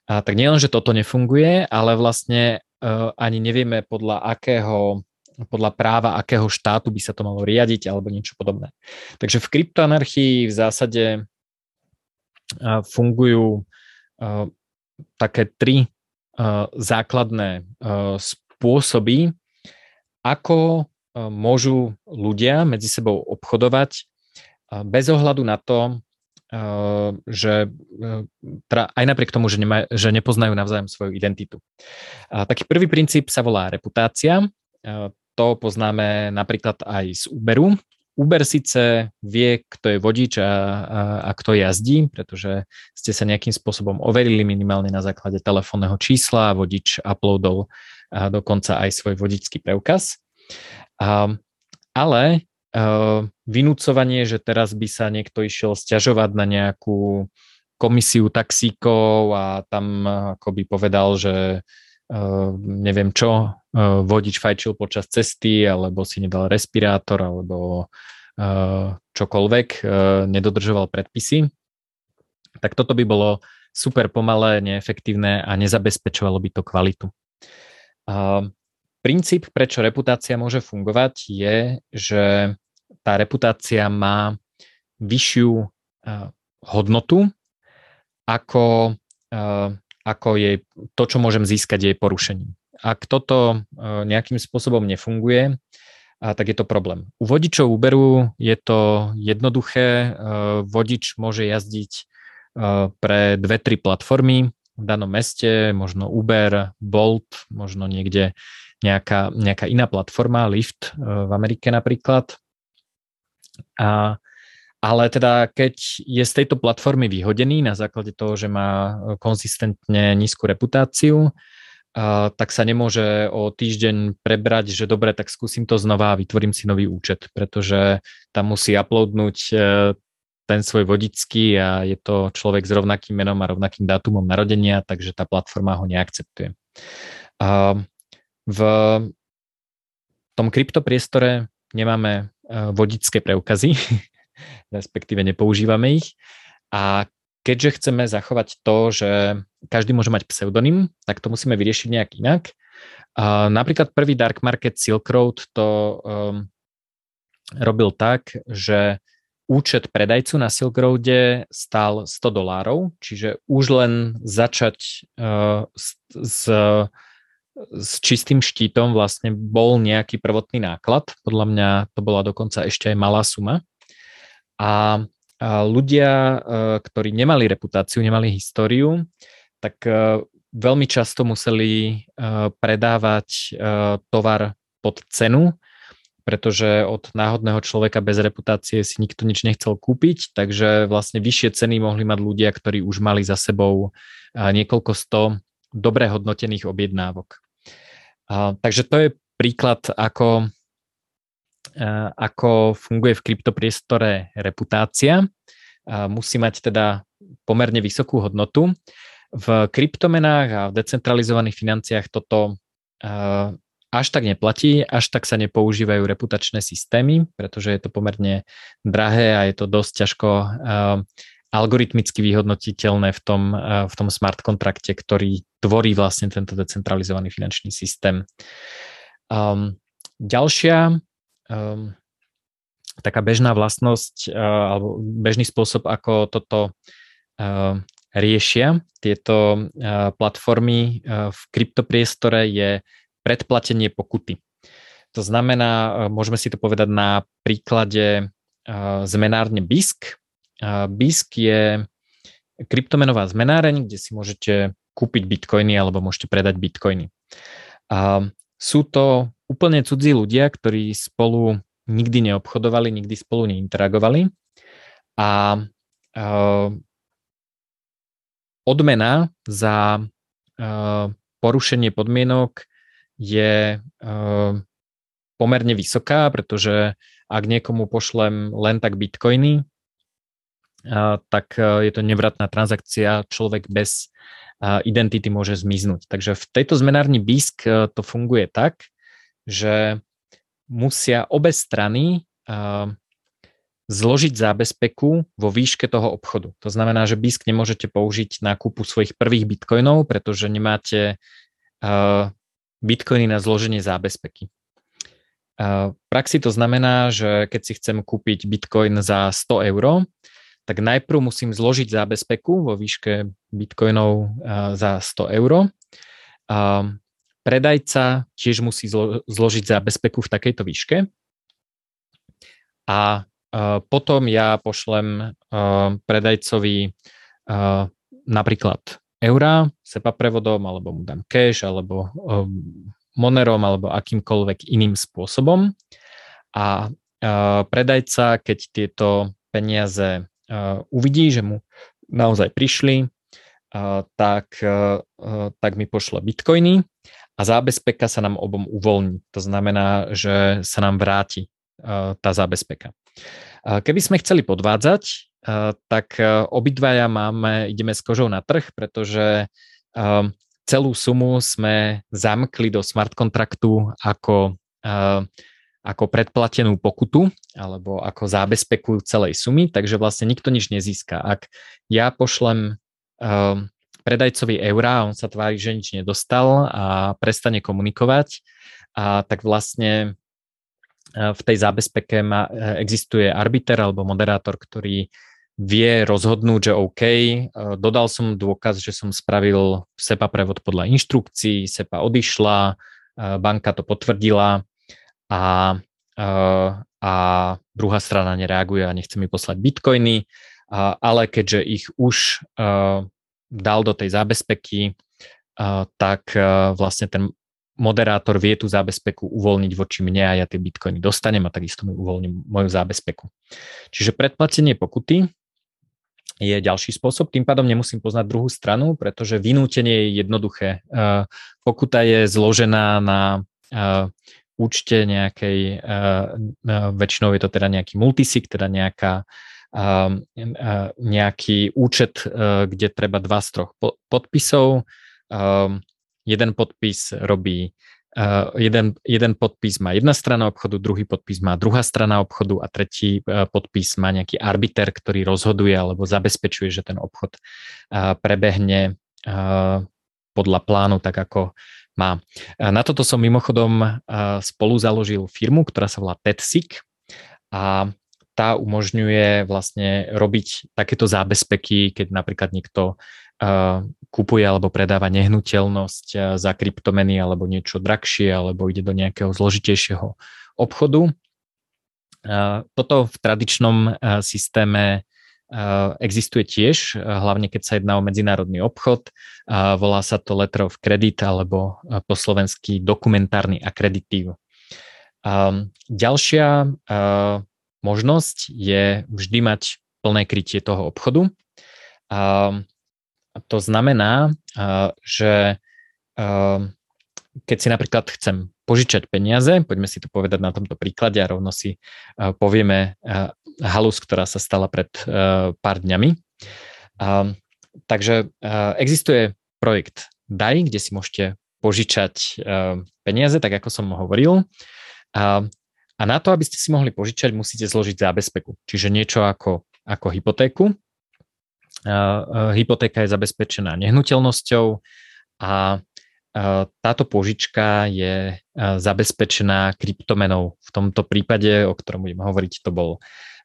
a tak nielen, že toto nefunguje, ale vlastne uh, ani nevieme podľa akého podľa práva akého štátu by sa to malo riadiť alebo niečo podobné. Takže v kryptoanarchii v zásade fungujú uh, také tri základné uh, spôsoby, ako uh, môžu ľudia medzi sebou obchodovať bez ohľadu na to, že teda aj napriek tomu, že, nemaj, že nepoznajú navzájom svoju identitu. Taký prvý princíp sa volá reputácia. To poznáme napríklad aj z Uberu. Uber síce vie, kto je vodič a, a, a kto jazdí, pretože ste sa nejakým spôsobom overili minimálne na základe telefónneho čísla a vodič uploadol a dokonca aj svoj vodičský preukaz. A, ale uh, vynúcovanie, že teraz by sa niekto išiel stiažovať na nejakú komisiu taxíkov a tam ako by povedal, že uh, neviem čo, vodič fajčil počas cesty, alebo si nedal respirátor, alebo uh, čokoľvek, uh, nedodržoval predpisy, tak toto by bolo super pomalé, neefektívne a nezabezpečovalo by to kvalitu. Uh, princíp, prečo reputácia môže fungovať, je, že tá reputácia má vyššiu hodnotu ako, ako jej, to, čo môžem získať jej porušením. Ak toto uh, nejakým spôsobom nefunguje, tak je to problém. U vodičov Uberu je to jednoduché. Vodič môže jazdiť pre dve, tri platformy v danom meste, možno Uber, Bolt, možno niekde nejaká, nejaká iná platforma, Lyft e, v Amerike napríklad. A, ale teda keď je z tejto platformy vyhodený na základe toho, že má konzistentne nízku reputáciu, tak sa nemôže o týždeň prebrať, že dobre, tak skúsim to znova a vytvorím si nový účet, pretože tam musí uploadnúť e, ten svoj vodický a je to človek s rovnakým menom a rovnakým dátumom narodenia, takže tá platforma ho neakceptuje. A v tom kryptopriestore nemáme e, vodické preukazy, respektíve nepoužívame ich. A keďže chceme zachovať to, že každý môže mať pseudonym, tak to musíme vyriešiť nejak inak. A napríklad prvý dark market Silk Road to um, robil tak, že účet predajcu na Silk Roade stál 100 dolárov, čiže už len začať uh, s, s s čistým štítom vlastne bol nejaký prvotný náklad. Podľa mňa to bola dokonca ešte aj malá suma. A ľudia, e, ktorí nemali reputáciu, nemali históriu, tak e, veľmi často museli e, predávať tovar pod cenu, pretože od náhodného človeka bez reputácie si nikto nič nechcel kúpiť, takže vlastne vyššie ceny mohli mať ľudia, ktorí už mali za sebou niekoľko sto dobre hodnotených objednávok. Takže to je príklad, ako, ako funguje v kryptopriestore reputácia. A musí mať teda pomerne vysokú hodnotu. V kryptomenách a v decentralizovaných financiách toto a, až tak neplatí, až tak sa nepoužívajú reputačné systémy, pretože je to pomerne drahé a je to dosť ťažko algoritmicky vyhodnotiteľné v tom, v tom smart kontrakte, ktorý tvorí vlastne tento decentralizovaný finančný systém. Um, ďalšia um, taká bežná vlastnosť uh, alebo bežný spôsob, ako toto uh, riešia tieto uh, platformy uh, v kryptopriestore je predplatenie pokuty. To znamená, uh, môžeme si to povedať na príklade uh, zmenárne BISK, BISK je kryptomenová zmenáreň, kde si môžete kúpiť bitcoiny alebo môžete predať bitcoiny. A sú to úplne cudzí ľudia, ktorí spolu nikdy neobchodovali, nikdy spolu neinteragovali a odmena za porušenie podmienok je pomerne vysoká, pretože ak niekomu pošlem len tak bitcoiny, tak je to nevratná transakcia, človek bez identity môže zmiznúť. Takže v tejto zmenárni BISK to funguje tak, že musia obe strany zložiť zábezpeku vo výške toho obchodu. To znamená, že BISK nemôžete použiť na kúpu svojich prvých bitcoinov, pretože nemáte bitcoiny na zloženie zábezpeky. V praxi to znamená, že keď si chcem kúpiť bitcoin za 100 eur, tak najprv musím zložiť zábezpeku vo výške bitcoinov za 100 eur. Uh, predajca tiež musí zlo- zložiť zábezpeku v takejto výške. A potom ja pošlem predajcovi napríklad eura, SEPA prevodom, alebo mu dám cash, alebo monerom, alebo akýmkoľvek iným spôsobom. A predajca, keď tieto peniaze uvidí, že mu naozaj prišli, tak, tak mi pošle bitcoiny a zábezpeka sa nám obom uvoľní. To znamená, že sa nám vráti tá zábezpeka. Keby sme chceli podvádzať, tak obidvaja máme, ideme s kožou na trh, pretože celú sumu sme zamkli do smart kontraktu ako, ako predplatenú pokutu alebo ako zábezpeku celej sumy, takže vlastne nikto nič nezíska. Ak ja pošlem predajcovi eura, on sa tvári, že nič nedostal a prestane komunikovať, a tak vlastne v tej zábezpeke má, e, existuje arbiter alebo moderátor, ktorý vie rozhodnúť, že OK, e, dodal som dôkaz, že som spravil SEPA prevod podľa inštrukcií, SEPA odišla, e, banka to potvrdila a, a druhá strana nereaguje a nechce mi poslať bitcoiny, ale keďže ich už dal do tej zábezpeky, tak vlastne ten moderátor vie tú zábezpeku uvoľniť voči mne a ja tie bitcoiny dostanem a takisto mi uvoľním moju zábezpeku. Čiže predplatenie pokuty je ďalší spôsob, tým pádom nemusím poznať druhú stranu, pretože vynútenie je jednoduché. Pokuta je zložená na účte nejakej, väčšinou je to teda nejaký multisig, teda nejaká nejaký účet, kde treba dva z troch podpisov jeden podpis robí Uh, jeden, jeden podpis má jedna strana obchodu, druhý podpis má druhá strana obchodu a tretí uh, podpis má nejaký arbiter, ktorý rozhoduje alebo zabezpečuje, že ten obchod prebehne podľa plánu tak, ako má. Na toto som mimochodom spolu založil firmu, ktorá sa volá TEDSIC a tá umožňuje vlastne robiť takéto zábezpeky, keď napríklad niekto kupuje alebo predáva nehnuteľnosť za kryptomeny alebo niečo drahšie alebo ide do nejakého zložitejšieho obchodu. Toto v tradičnom systéme existuje tiež, hlavne keď sa jedná o medzinárodný obchod. Volá sa to letter of credit alebo po slovensky dokumentárny akreditív. Ďalšia možnosť je vždy mať plné krytie toho obchodu. To znamená, že keď si napríklad chcem požičať peniaze, poďme si to povedať na tomto príklade a rovno si povieme halus, ktorá sa stala pred pár dňami. Takže existuje projekt DAI, kde si môžete požičať peniaze, tak ako som hovoril. A na to, aby ste si mohli požičať, musíte zložiť zábezpeku. Čiže niečo ako, ako hypotéku hypotéka je zabezpečená nehnuteľnosťou a táto požička je zabezpečená kryptomenou. V tomto prípade, o ktorom budem hovoriť, to, bol,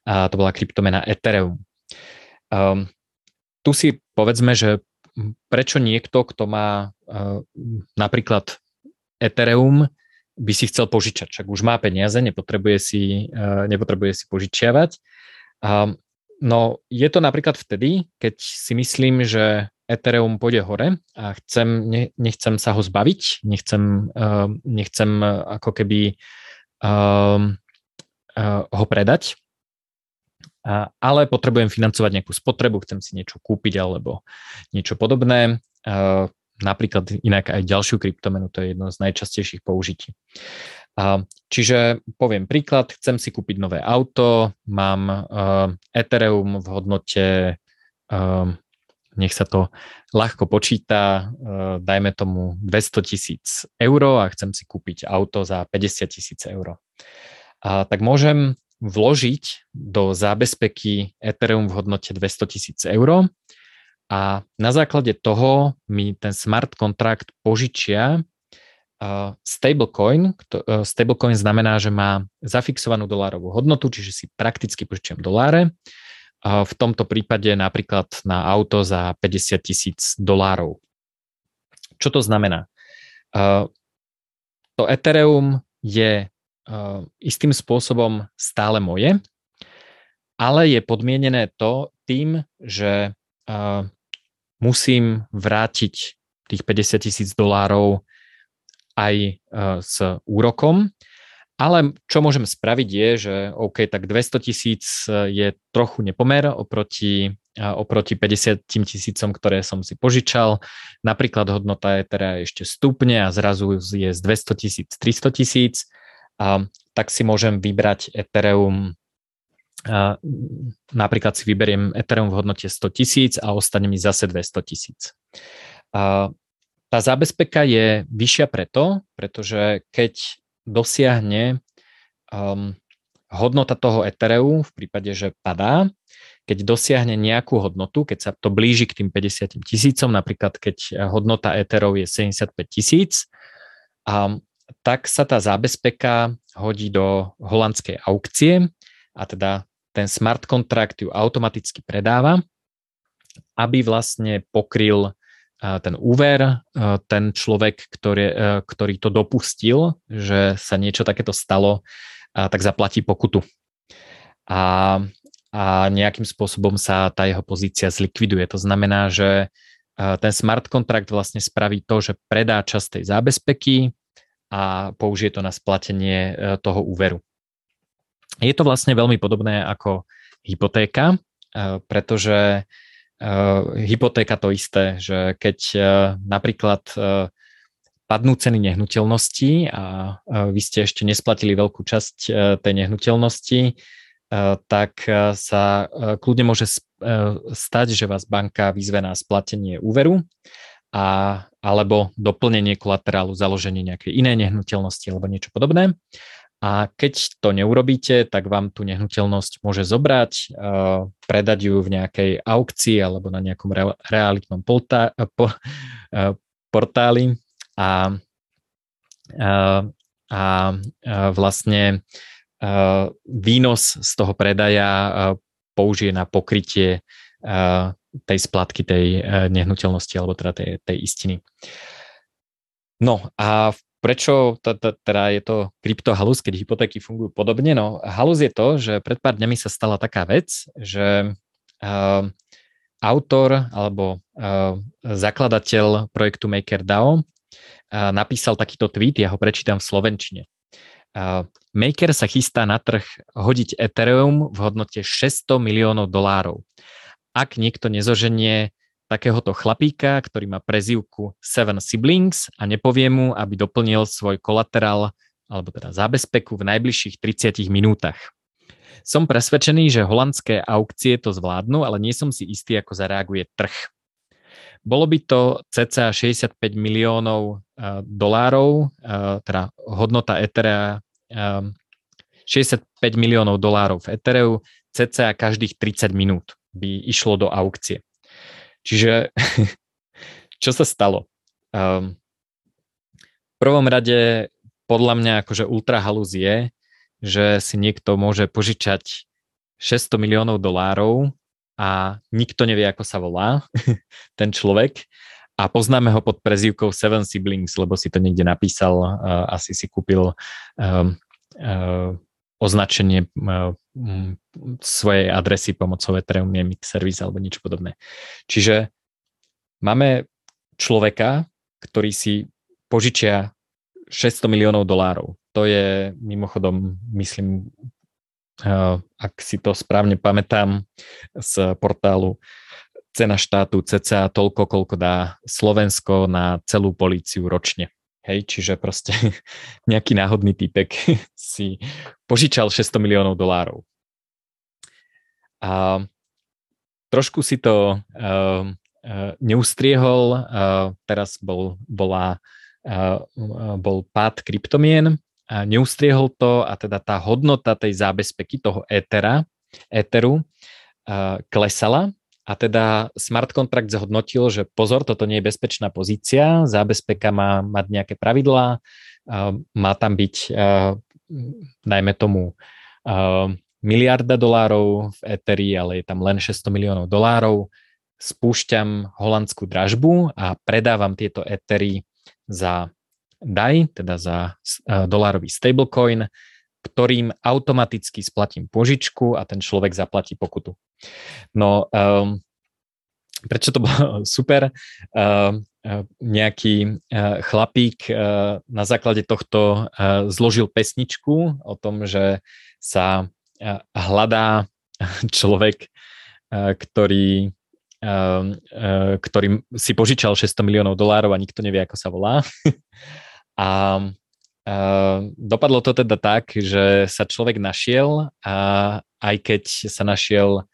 to bola kryptomena Ethereum. Tu si povedzme, že prečo niekto, kto má napríklad Ethereum, by si chcel požičať. Však už má peniaze, nepotrebuje si, nepotrebuje si požičiavať. No je to napríklad vtedy, keď si myslím, že Ethereum pôjde hore a chcem, ne, nechcem sa ho zbaviť, nechcem, uh, nechcem ako keby ho predať, ale potrebujem financovať nejakú spotrebu, chcem si niečo kúpiť alebo niečo podobné. Uh, napríklad inak aj ďalšiu kryptomenu, to je jedno z najčastejších použití. Čiže poviem príklad, chcem si kúpiť nové auto, mám Ethereum v hodnote, nech sa to ľahko počíta, dajme tomu 200 tisíc eur a chcem si kúpiť auto za 50 tisíc eur. Tak môžem vložiť do zábezpeky Ethereum v hodnote 200 tisíc eur a na základe toho mi ten smart kontrakt požičia uh, stablecoin. Uh, stablecoin znamená, že má zafixovanú dolárovú hodnotu, čiže si prakticky požičiam doláre. Uh, v tomto prípade napríklad na auto za 50 tisíc dolárov. Čo to znamená? To Ethereum je istým spôsobom stále moje, ale je podmienené to tým, že musím vrátiť tých 50 tisíc dolárov aj e, s úrokom. Ale čo môžem spraviť je, že OK, tak 200 tisíc je trochu nepomer oproti, e, oproti 50 tisícom, ktoré som si požičal. Napríklad hodnota Ethera ešte stupne a zrazu je z 200 tisíc 300 tisíc. Tak si môžem vybrať Ethereum napríklad si vyberiem Ethereum v hodnote 100 tisíc a ostane mi zase 200 tisíc. Tá zábezpeka je vyššia preto, pretože keď dosiahne um, hodnota toho Ethereum v prípade, že padá, keď dosiahne nejakú hodnotu, keď sa to blíži k tým 50 tisícom, napríklad keď hodnota Etherov je 75 tisíc, tak sa tá zábezpeka hodí do holandskej aukcie a teda ten smart kontrakt ju automaticky predáva, aby vlastne pokryl ten úver, ten človek, ktorý, ktorý to dopustil, že sa niečo takéto stalo, tak zaplatí pokutu. A, a nejakým spôsobom sa tá jeho pozícia zlikviduje. To znamená, že ten smart kontrakt vlastne spraví to, že predá časť tej zábezpeky a použije to na splatenie toho úveru. Je to vlastne veľmi podobné ako hypotéka, eh, pretože eh, hypotéka to isté, že keď eh, napríklad padnú ceny nehnuteľností a vy ste ešte nesplatili veľkú časť tej nehnuteľnosti, tak sa kľudne môže stať, že vás banka vyzve na splatenie úveru a, alebo doplnenie kolaterálu, založenie nejakej inej nehnuteľnosti alebo niečo podobné. A keď to neurobíte, tak vám tú nehnuteľnosť môže zobrať, uh, predať ju v nejakej aukcii alebo na nejakom re- realitnom po, uh, portáli a, a uh, vlastne výnos z toho predaja použije na pokrytie tej splatky tej nehnuteľnosti alebo teda tej, tej istiny. No a v prečo teda je to kryptohalus, keď hypotéky fungujú podobne? No, halus je to, že pred pár dňami sa stala taká vec, že uh, autor alebo uh, zakladateľ projektu MakerDAO uh, napísal takýto tweet, ja ho prečítam v slovenčine. Uh, Maker sa chystá na trh hodiť Ethereum v hodnote 600 miliónov dolárov. Ak niekto nezoženie takéhoto chlapíka, ktorý má prezývku Seven Siblings a nepovie mu, aby doplnil svoj kolaterál alebo teda zábezpeku v najbližších 30 minútach. Som presvedčený, že holandské aukcie to zvládnu, ale nie som si istý, ako zareaguje trh. Bolo by to cca 65 miliónov uh, dolárov, uh, teda hodnota Etherea uh, 65 miliónov dolárov v Ethereu, cca každých 30 minút by išlo do aukcie. Čiže čo sa stalo? Um, v prvom rade podľa mňa akože ultra halus je, že si niekto môže požičať 600 miliónov dolárov a nikto nevie, ako sa volá ten človek a poznáme ho pod prezývkou Seven Siblings, lebo si to niekde napísal, uh, asi si kúpil um, uh, označenie uh, svojej adresy pomocou Ethereum Mimic Service alebo niečo podobné. Čiže máme človeka, ktorý si požičia 600 miliónov dolárov. To je mimochodom, myslím, uh, ak si to správne pamätám z portálu cena štátu cca toľko, koľko dá Slovensko na celú políciu ročne. Hej, čiže proste nejaký náhodný typek si požičal 600 miliónov dolárov. A trošku si to uh, uh, neustriehol, uh, teraz bol, bola, uh, bol pád kryptomien, a neustriehol to a teda tá hodnota tej zábezpeky, toho étera, éteru uh, klesala a teda smart contract zhodnotil, že pozor, toto nie je bezpečná pozícia, zábezpeka má mať nejaké pravidlá, má tam byť najmä tomu miliarda dolárov v Etheri, ale je tam len 600 miliónov dolárov. Spúšťam holandskú dražbu a predávam tieto Ethery za DAI, teda za dolárový stablecoin, ktorým automaticky splatím požičku a ten človek zaplatí pokutu. No, um, prečo to bolo super? Uh, nejaký uh, chlapík uh, na základe tohto zložil pesničku o tom, že sa hľadá človek, ktorý, ktorý si požičal 600 miliónov dolárov a nikto nevie, ako sa volá. A dopadlo to teda tak, že sa človek našiel a aj keď sa našiel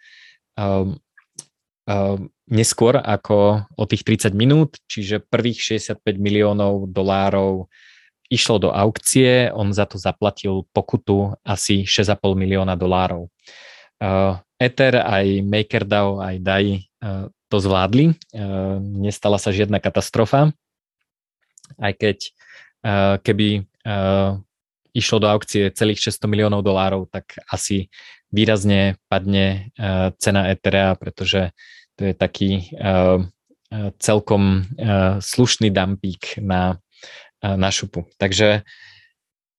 neskôr ako o tých 30 minút, čiže prvých 65 miliónov dolárov išlo do aukcie, on za to zaplatil pokutu asi 6,5 milióna dolárov. Uh, Ether, aj MakerDAO, aj DAI uh, to zvládli. Uh, nestala sa žiadna katastrofa, aj keď keby uh, išlo do aukcie celých 600 miliónov dolárov, tak asi výrazne padne uh, cena Ethera, pretože to je taký uh, celkom uh, slušný dumpík na na šupu. Takže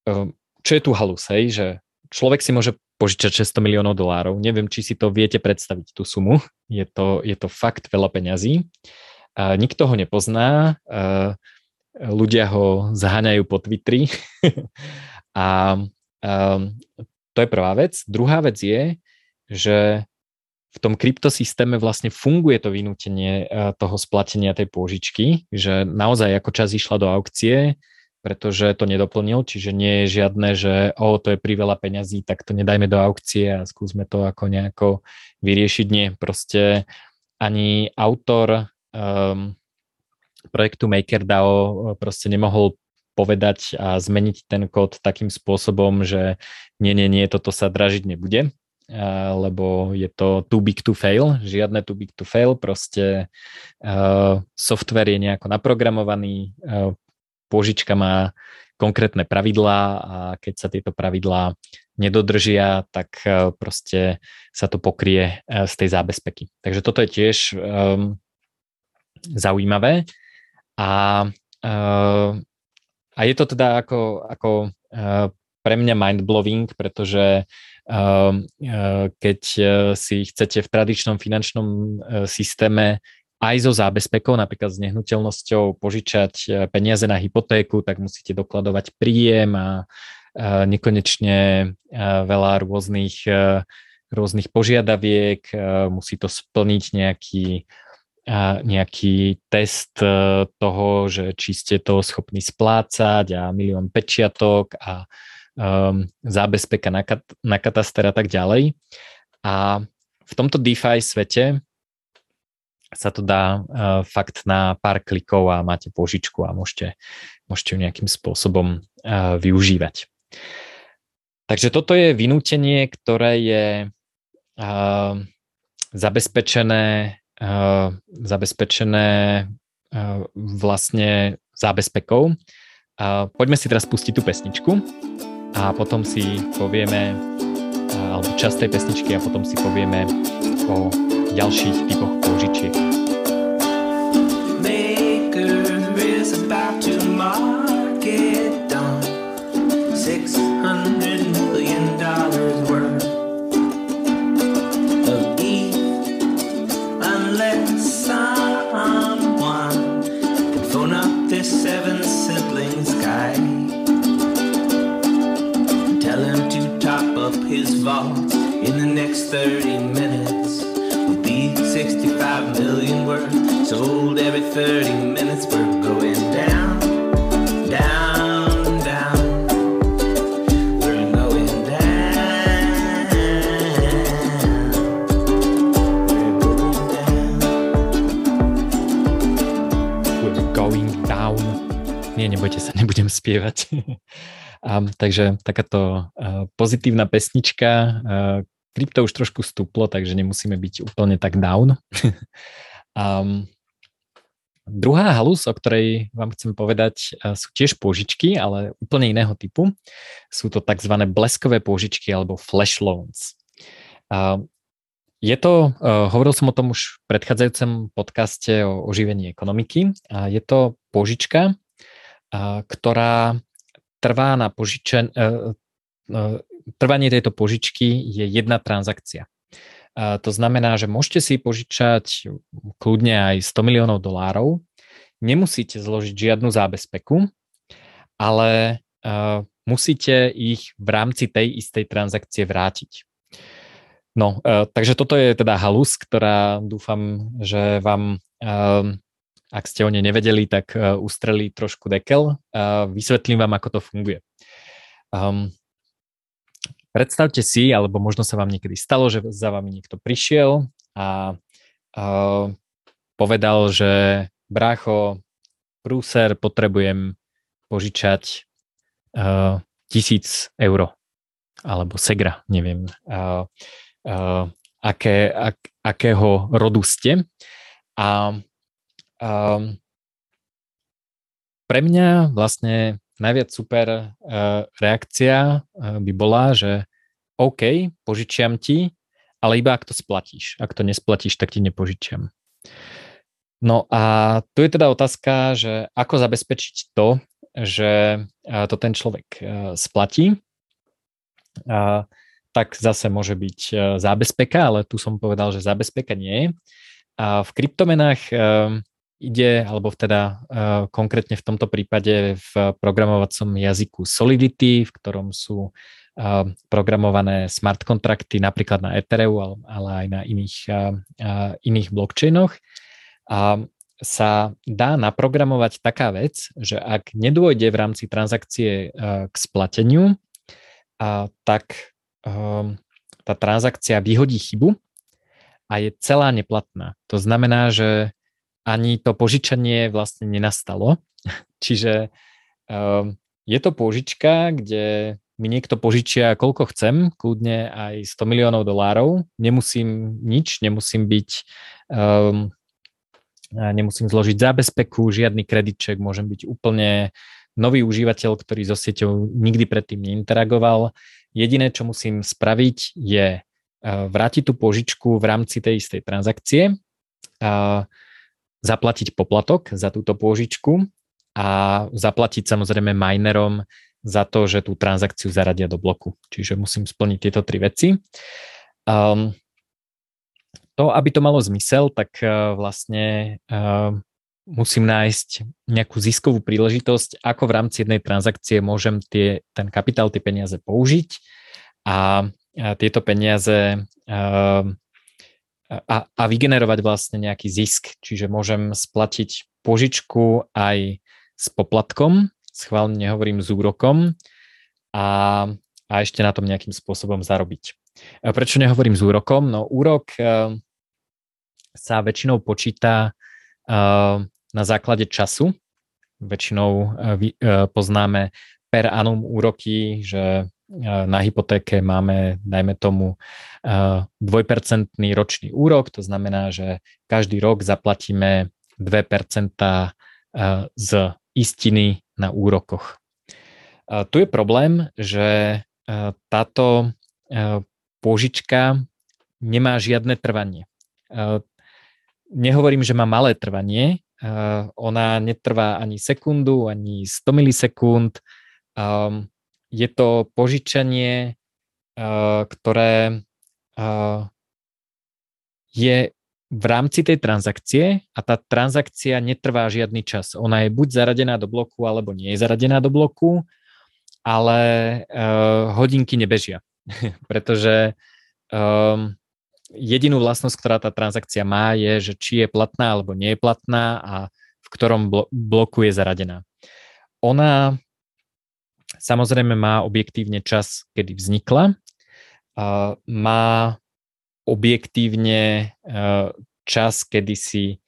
ehm, čo je tu halus, hej, že človek si môže požičať 600 miliónov dolárov. Neviem, či si to viete predstaviť, tú sumu. Je to, je to fakt veľa peňazí. A nikto ho nepozná. A ľudia ho zaháňajú po Twitteri. a, a to je prvá vec. Druhá vec je, že v tom kryptosystéme vlastne funguje to vynútenie eh, toho splatenia tej pôžičky, že naozaj ako čas išla do aukcie, pretože to nedoplnil, čiže nie je žiadne, že o, to je priveľa peňazí, tak to nedajme do aukcie a skúsme to ako nejako vyriešiť. Nie, proste ani autor um, projektu MakerDAO eh, proste nemohol povedať a zmeniť ten kód takým spôsobom, že nie, nie, nie, toto sa dražiť nebude lebo je to too big to fail, žiadne too big to fail, proste uh, software je nejako naprogramovaný, uh, pôžička má konkrétne pravidlá a keď sa tieto pravidlá nedodržia, tak uh, proste sa to pokrie uh, z tej zábezpeky. Takže toto je tiež um, zaujímavé a, uh, a je to teda ako, ako uh, pre mňa mind-blowing, pretože eh, keď si chcete v tradičnom finančnom systéme aj so zábezpekou, napríklad s nehnuteľnosťou, požičať peniaze na hypotéku, tak musíte dokladovať príjem a nekonečne veľa rôznych, rôznych požiadaviek, musí to splniť nejaký, nejaký test toho, že či ste to schopní splácať a milión pečiatok a um, zábezpeka na, kat- na kataster a tak ďalej. A v tomto DeFi svete sa to dá uh, fakt na pár klikov a máte požičku a môžete, môžete ju nejakým spôsobom uh, využívať. Takže toto je vynútenie, ktoré je uh, zabezpečené, zabezpečené uh, vlastne zábezpekou. Uh, poďme si teraz pustiť tú pesničku a potom si povieme, alebo čas tej pesničky a potom si povieme o ďalších typoch použičiek. his in the next 30 minutes. will be 65 million words. Sold every 30 minutes, we're going down, down. Nie, nie bójcie się, nie będziemy śpiewać. a, takže takáto pozitívna pesnička. Krypto už trošku stúplo, takže nemusíme byť úplne tak down. um, Druhá halus, o ktorej vám chcem povedať, sú tiež pôžičky, ale úplne iného typu. Sú to tzv. bleskové pôžičky alebo flash loans. Je to, hovoril som o tom už v predchádzajúcom podcaste o oživení ekonomiky. Je to pôžička, ktorá trvá na požičen, trvanie tejto požičky je jedna transakcia. To znamená, že môžete si požičať kľudne aj 100 miliónov dolárov, nemusíte zložiť žiadnu zábezpeku, ale musíte ich v rámci tej istej transakcie vrátiť. No, takže toto je teda halus, ktorá dúfam, že vám, ak ste o nej nevedeli, tak ustrelí trošku dekel. Vysvetlím vám, ako to funguje. Um, Predstavte si, alebo možno sa vám niekedy stalo, že za vami niekto prišiel a, a povedal, že brácho, prúser, potrebujem požičať uh, tisíc euro alebo segra, neviem, uh, uh, aké, ak, akého rodu ste. A uh, pre mňa vlastne najviac super uh, reakcia uh, by bola, že OK, požičiam ti, ale iba ak to splatíš. Ak to nesplatíš, tak ti nepožičiam. No a tu je teda otázka, že ako zabezpečiť to, že to ten človek splatí. Tak zase môže byť zábezpeka, ale tu som povedal, že zábezpeka nie je. A v kryptomenách ide, alebo teda uh, konkrétne v tomto prípade v programovacom jazyku Solidity, v ktorom sú uh, programované smart kontrakty napríklad na Ethereum, ale aj na iných, uh, iných blockchainoch. A sa dá naprogramovať taká vec, že ak nedôjde v rámci transakcie k splateniu, uh, tak tá transakcia vyhodí chybu a je celá neplatná. To znamená, že ani to požičanie vlastne nenastalo. Čiže um, je to požička, kde mi niekto požičia koľko chcem, kľudne aj 100 miliónov dolárov. Nemusím nič, nemusím byť, um, nemusím zložiť zábezpeku, žiadny krediček, môžem byť úplne nový užívateľ, ktorý so sieťou nikdy predtým neinteragoval. Jediné, čo musím spraviť, je uh, vrátiť tú požičku v rámci tej istej transakcie. Uh, zaplatiť poplatok za túto pôžičku a zaplatiť samozrejme minerom za to, že tú transakciu zaradia do bloku. Čiže musím splniť tieto tri veci. Um, to, aby to malo zmysel, tak uh, vlastne uh, musím nájsť nejakú ziskovú príležitosť, ako v rámci jednej transakcie môžem tie, ten kapitál, tie peniaze použiť a, a tieto peniaze uh, a, a vygenerovať vlastne nejaký zisk. Čiže môžem splatiť požičku aj s poplatkom, schválne nehovorím s úrokom a, a ešte na tom nejakým spôsobom zarobiť. Prečo nehovorím s úrokom? No úrok uh, sa väčšinou počíta uh, na základe času. Väčšinou poznáme per annum úroky, že na hypotéke máme, dajme tomu, dvojpercentný ročný úrok, to znamená, že každý rok zaplatíme 2% z istiny na úrokoch. Tu je problém, že táto pôžička nemá žiadne trvanie. Nehovorím, že má malé trvanie, ona netrvá ani sekundu, ani 100 milisekúnd, je to požičanie, ktoré je v rámci tej transakcie a tá transakcia netrvá žiadny čas. Ona je buď zaradená do bloku, alebo nie je zaradená do bloku, ale uh, hodinky nebežia, pretože um, jedinú vlastnosť, ktorá tá transakcia má, je, že či je platná alebo nie je platná a v ktorom blo- bloku je zaradená. Ona Samozrejme má objektívne čas, kedy vznikla. Má objektívne čas, kedy, si,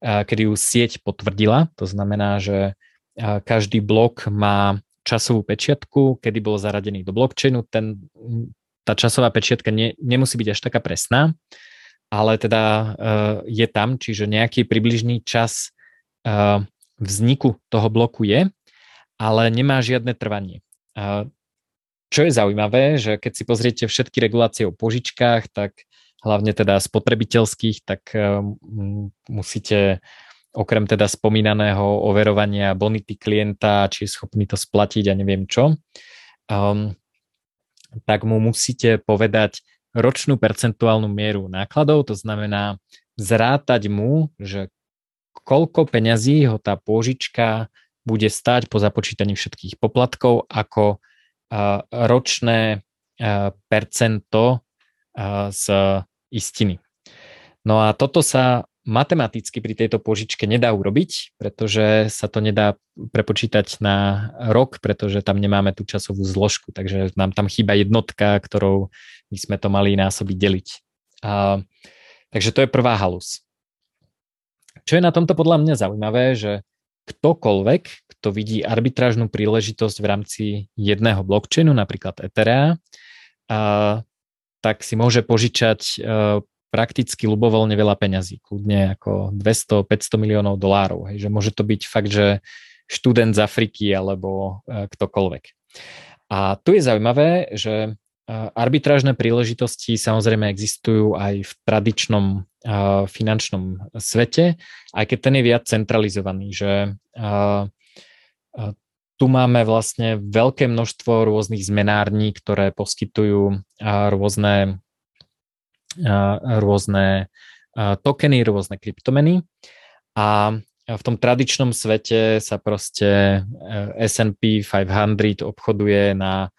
kedy ju sieť potvrdila. To znamená, že každý blok má časovú pečiatku, kedy bol zaradený do blockchainu. Ten, tá časová pečiatka nie, nemusí byť až taká presná, ale teda je tam, čiže nejaký približný čas vzniku toho bloku je, ale nemá žiadne trvanie. Čo je zaujímavé, že keď si pozriete všetky regulácie o požičkách, tak hlavne teda spotrebiteľských, tak uh, musíte okrem teda spomínaného overovania bonity klienta, či je schopný to splatiť a neviem čo, um, tak mu musíte povedať ročnú percentuálnu mieru nákladov, to znamená zrátať mu, že koľko peňazí ho tá pôžička bude stať po započítaní všetkých poplatkov ako ročné percento z istiny. No a toto sa matematicky pri tejto požičke nedá urobiť, pretože sa to nedá prepočítať na rok, pretože tam nemáme tú časovú zložku, takže nám tam chýba jednotka, ktorou by sme to mali násobiť deliť. A, takže to je prvá halus. Čo je na tomto podľa mňa zaujímavé, že ktokoľvek, kto vidí arbitrážnu príležitosť v rámci jedného blockchainu, napríklad Etherea, a, tak si môže požičať prakticky ľubovoľne veľa peňazí, kľudne ako 200-500 miliónov dolárov. Hej, že môže to byť fakt, že študent z Afriky alebo e, ktokoľvek. A tu je zaujímavé, že e, arbitrážne príležitosti samozrejme existujú aj v tradičnom e, finančnom svete, aj keď ten je viac centralizovaný, že tu máme vlastne veľké množstvo rôznych zmenární, ktoré poskytujú rôzne rôzne tokeny, rôzne kryptomeny. A v tom tradičnom svete sa proste e, S&P 500 obchoduje na,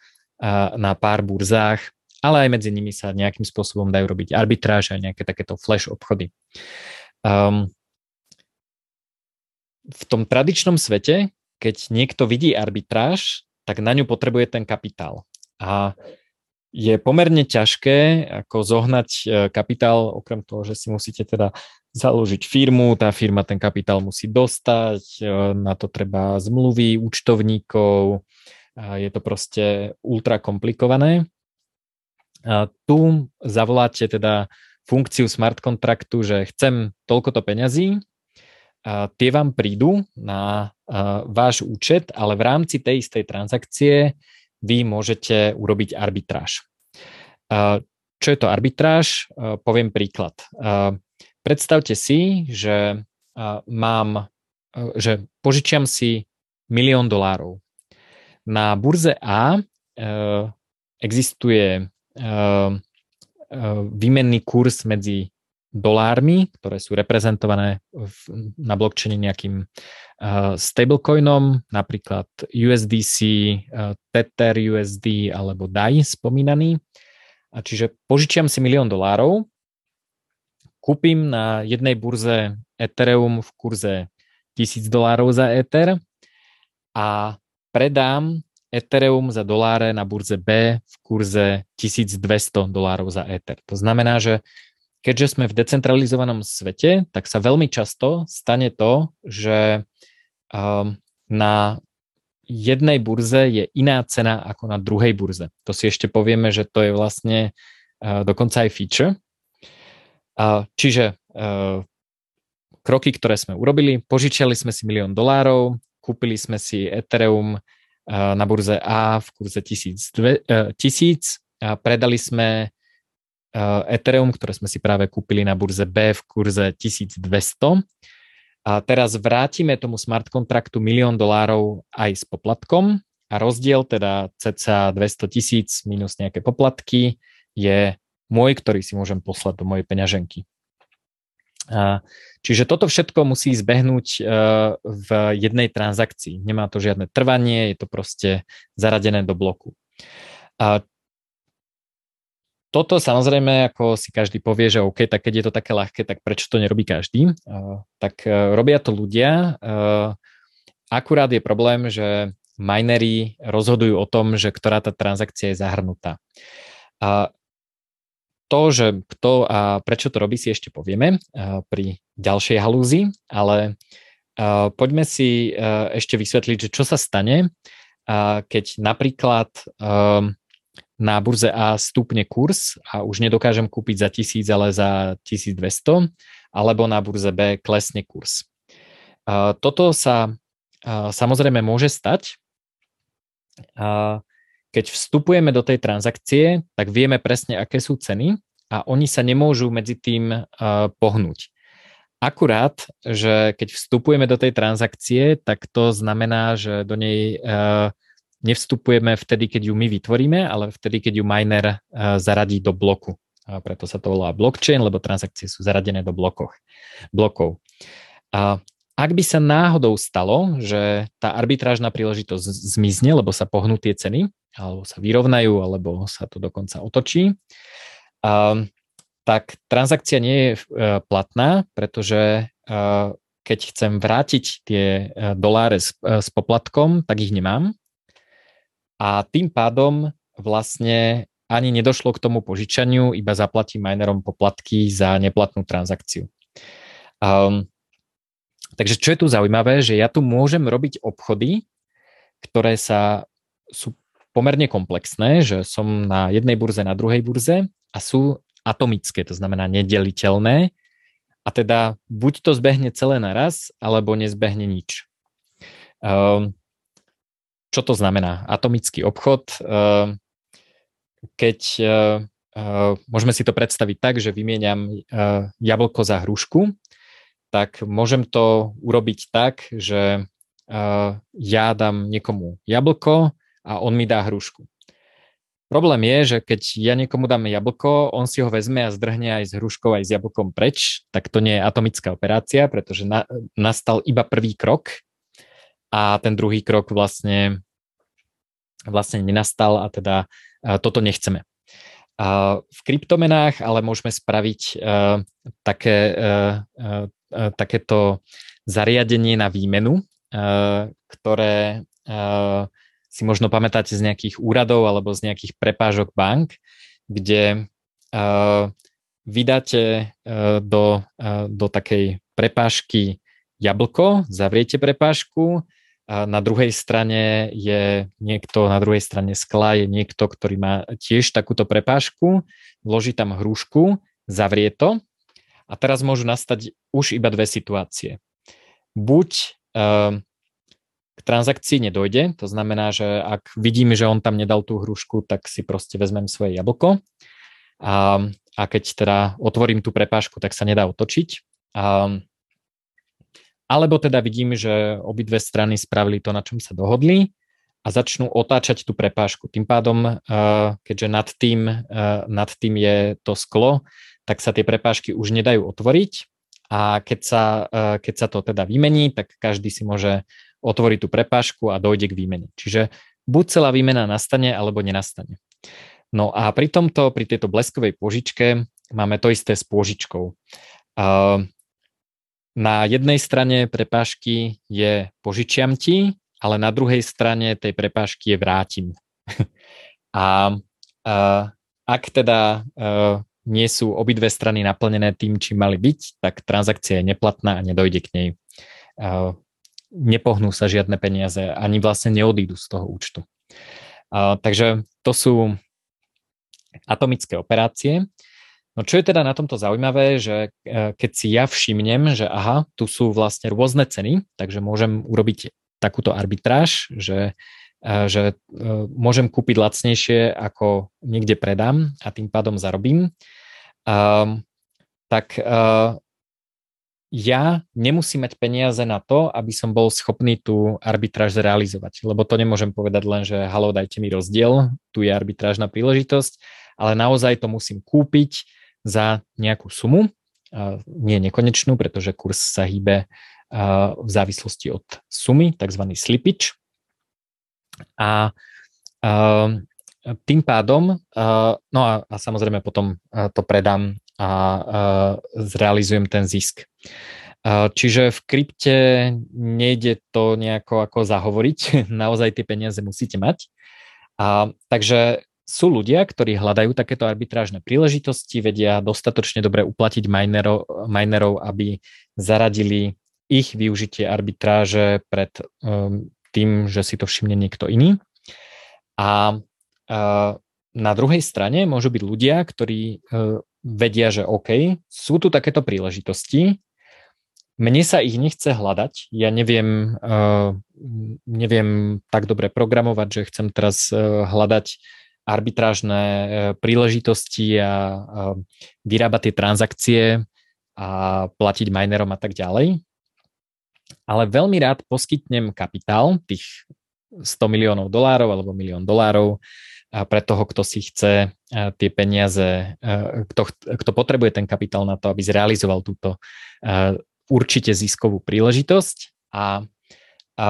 na pár burzách, ale aj medzi nimi sa nejakým spôsobom dajú robiť arbitráž a nejaké takéto flash obchody. Um, v tom tradičnom svete, keď niekto vidí arbitráž, tak na ňu potrebuje ten kapitál. A je pomerne ťažké ako zohnať e, kapitál, okrem toho, že si musíte teda založiť firmu, tá firma ten kapitál musí dostať, e, na to treba zmluvy, účtovníkov, je to proste ultra komplikované. Tu zavoláte teda funkciu smart kontraktu, že chcem toľkoto peňazí, a tie vám prídu na váš účet, ale v rámci tej istej transakcie vy môžete urobiť arbitráž. Čo je to arbitráž? Poviem príklad. Predstavte si, že mám, že požičiam si milión dolárov. Na burze A e, existuje výmenný kurz medzi dolármi, ktoré sú reprezentované v, na blockchaine nejakým uh, stablecoinom, napríklad USDC, uh, Tether USD alebo DAI spomínaný. A čiže požičiam si milión dolárov, kúpim na jednej burze Ethereum v kurze 1000 dolárov za Ether a predám Ethereum za doláre na burze B v kurze 1200 dolárov za Ether. To znamená, že keďže sme v decentralizovanom svete, tak sa veľmi často stane to, že um, na jednej burze je iná cena ako na druhej burze. To si ešte povieme, že to je vlastne uh, dokonca aj feature. Čiže uh, kroky, ktoré sme urobili, požičiali sme si milión dolárov, kúpili sme si Ethereum na burze A v kurze 1000, uh, 1000 a predali sme Eh, Ethereum, ktoré sme si práve kúpili na burze B v kurze 1200. A teraz vrátime tomu smart kontraktu milión dolárov aj s poplatkom a rozdiel teda cca 200 tisíc minus nejaké poplatky je môj, ktorý si môžem poslať do mojej peňaženky. Čiže toto všetko musí zbehnúť uh, v jednej transakcii. Nemá to žiadne trvanie, je to proste zaradené do bloku. A toto samozrejme, ako si každý povie, že OK, tak keď je to také ľahké, tak prečo to nerobí každý? Uh, tak uh, robia to ľudia. Akurát je problém, že minery rozhodujú o tom, že ktorá tá transakcia je zahrnutá. To, že kto a prečo to robí, si ešte povieme uh, pri ďalšej halúzi, ale poďme si ešte vysvetliť, že čo sa stane, keď napríklad na burze A stupne kurz a už nedokážem kúpiť za 1000, ale za 1200, alebo na burze B klesne kurz. Toto sa samozrejme môže stať. Keď vstupujeme do tej transakcie, tak vieme presne, aké sú ceny a oni sa nemôžu medzi tým pohnúť. Akurát, že keď vstupujeme do tej transakcie, tak to znamená, že do nej nevstupujeme vtedy, keď ju my vytvoríme, ale vtedy, keď ju miner zaradí do bloku. A preto sa to volá blockchain, lebo transakcie sú zaradené do blokoch, blokov. A ak by sa náhodou stalo, že tá arbitrážna príležitosť zmizne, lebo sa pohnú tie ceny, alebo sa vyrovnajú, alebo sa to dokonca otočí, um, tak transakcia nie je uh, platná, pretože uh, keď chcem vrátiť tie uh, doláre s, s poplatkom, tak ich nemám. A tým pádom vlastne ani nedošlo k tomu požičaniu, iba zaplatím minerom poplatky za neplatnú transakciu. Um, Takže čo je tu zaujímavé, že ja tu môžem robiť obchody, ktoré sa sú pomerne komplexné, že som na jednej burze, na druhej burze a sú atomické, to znamená nedeliteľné a teda buď to zbehne celé naraz, alebo nezbehne nič. Um, čo to znamená? Atomický obchod, um, keď uh, môžeme si to predstaviť tak, že vymieniam jablko za hrušku, tak môžem to urobiť tak, že uh, ja dám niekomu jablko a on mi dá hrušku. Problém je, že keď ja niekomu dám jablko, on si ho vezme a zdrhne aj s hruškou, aj s jablkom preč, tak to nie je atomická operácia, pretože na, nastal iba prvý krok a ten druhý krok vlastne, vlastne nenastal a teda uh, toto nechceme. A v kryptomenách ale môžeme spraviť uh, také uh, uh, takéto zariadenie na výmenu, e, ktoré e, si možno pamätáte z nejakých úradov alebo z nejakých prepážok bank, kde vydáte do, do takej prepážky jablko, zavriete prepážku, na druhej strane je niekto, na druhej strane skla je niekto, ktorý má tiež takúto prepážku, vloží tam hrušku, zavrie to a teraz môžu nastať už iba dve situácie. Buď uh, k transakcii nedojde, to znamená, že ak vidím, že on tam nedal tú hrušku, tak si proste vezmem svoje jablko a, a keď teda otvorím tú prepážku, tak sa nedá otočiť. A, alebo teda vidím, že obidve strany spravili to, na čom sa dohodli a začnú otáčať tú prepážku. Tým pádom, keďže nad tým, nad tým je to sklo, tak sa tie prepážky už nedajú otvoriť a keď sa, e, keď sa to teda vymení, tak každý si môže otvoriť tú prepážku a dojde k výmene. Čiže buď celá výmena nastane, alebo nenastane. No a pri tomto, pri tejto bleskovej požičke máme to isté s pôžičkou. E, na jednej strane prepážky je požičiam ti, ale na druhej strane tej prepážky je vrátim. a, a ak teda nie sú obidve strany naplnené tým, čím mali byť, tak transakcia je neplatná a nedojde k nej. Nepohnú sa žiadne peniaze, ani vlastne neodídu z toho účtu. Takže to sú atomické operácie. No čo je teda na tomto zaujímavé, že e, keď si ja všimnem, že aha, tu sú vlastne rôzne ceny, takže môžem urobiť takúto arbitráž, že že e, môžem kúpiť lacnejšie, ako niekde predám a tým pádom zarobím, tak e, ja nemusím mať peniaze na to, aby som bol schopný tú arbitráž zrealizovať. Lebo to nemôžem povedať len, že halo, dajte mi rozdiel, tu je arbitrážna príležitosť, ale naozaj to musím kúpiť za nejakú sumu, nie nekonečnú, pretože kurz sa hýbe v závislosti od sumy, tzv. slippage. A uh, tým pádom, uh, no a, a samozrejme potom to predám a uh, zrealizujem ten zisk. Čiže v krypte nejde to nejako ako zahovoriť, naozaj tie peniaze musíte mať. A, takže sú ľudia, ktorí hľadajú takéto arbitrážne príležitosti, vedia dostatočne dobre uplatiť minerov, minerov aby zaradili ich využitie arbitráže pred tým, že si to všimne niekto iný. A na druhej strane môžu byť ľudia, ktorí vedia, že OK, sú tu takéto príležitosti, mne sa ich nechce hľadať, ja neviem, neviem tak dobre programovať, že chcem teraz hľadať arbitrážne príležitosti a vyrábať tie transakcie a platiť minerom a tak ďalej. Ale veľmi rád poskytnem kapitál, tých 100 miliónov dolárov alebo milión dolárov pre toho, kto si chce tie peniaze, kto, kto potrebuje ten kapitál na to, aby zrealizoval túto určite ziskovú príležitosť a, a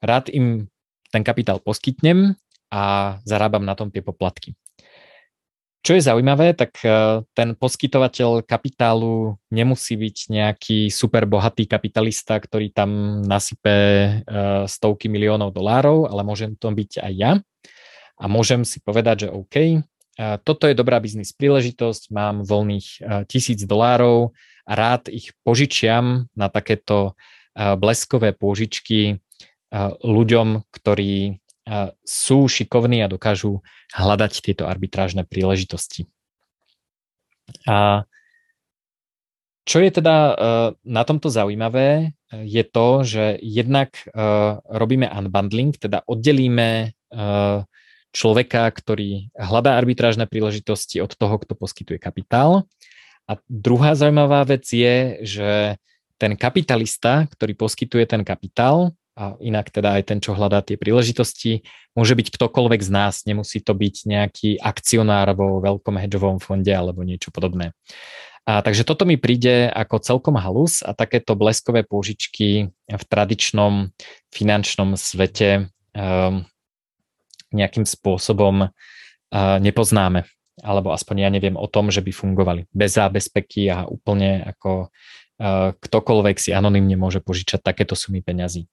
rád im ten kapitál poskytnem a zarábam na tom tie poplatky. Čo je zaujímavé, tak e, ten poskytovateľ kapitálu nemusí byť nejaký super bohatý kapitalista, ktorý tam nasype e, stovky miliónov dolárov, ale môžem to byť aj ja. A môžem si povedať, že OK, e, toto je dobrá biznis príležitosť, mám voľných tisíc dolárov a rád ich požičiam na takéto bleskové pôžičky ľuďom, ktorí sú šikovní a dokážu hľadať tieto arbitrážne príležitosti. A čo je teda e, na tomto zaujímavé, je to, že jednak e, robíme unbundling, teda oddelíme človeka, ktorý hľadá arbitrážne príležitosti od toho, kto poskytuje kapitál. A druhá zaujímavá vec je, že ten kapitalista, ktorý poskytuje ten kapitál, a inak teda aj ten, čo hľadá tie príležitosti, môže byť ktokoľvek z nás, nemusí to byť nejaký akcionár vo veľkom hedžovom fonde alebo niečo podobné. A, takže toto mi príde ako celkom halus a takéto bleskové pôžičky v tradičnom finančnom svete um, nejakým spôsobom uh, nepoznáme. Alebo aspoň ja neviem o tom, že by fungovali bez zábezpeky a úplne ako uh, ktokoľvek si anonymne môže požičať takéto sumy peňazí.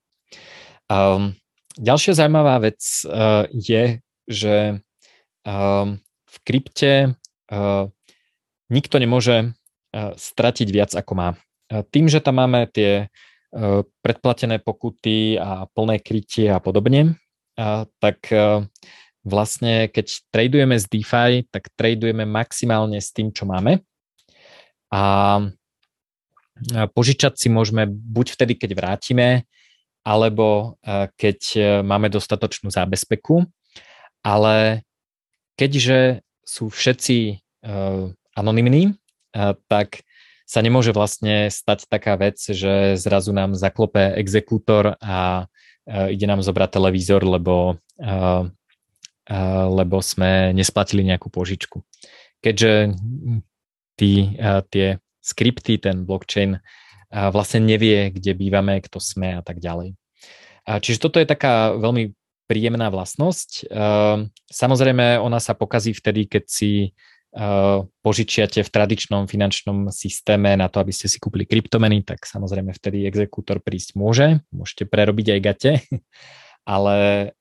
Um, ďalšia zaujímavá vec uh, je, že um, v krypte uh, nikto nemôže uh, stratiť viac ako má. Uh, tým, že tam máme tie uh, predplatené pokuty a plné krytie a podobne, uh, tak uh, vlastne keď tradujeme z DeFi, tak tradujeme maximálne s tým, čo máme. A požičať si môžeme buď vtedy, keď vrátime, alebo eh, keď eh, máme dostatočnú zábezpeku. Ale keďže sú všetci eh, anonimní, tak sa nemôže vlastne stať taká vec, že zrazu nám zaklope exekútor a ide nám zobrať televízor, lebo, lebo sme nesplatili nejakú požičku. Keďže tí, tie skripty, ten blockchain vlastne nevie, kde bývame, kto sme a tak ďalej. Čiže toto je taká veľmi príjemná vlastnosť. Samozrejme, ona sa pokazí vtedy, keď si požičiate v tradičnom finančnom systéme na to, aby ste si kúpili kryptomeny, tak samozrejme vtedy exekútor prísť môže. Môžete prerobiť aj gate, ale,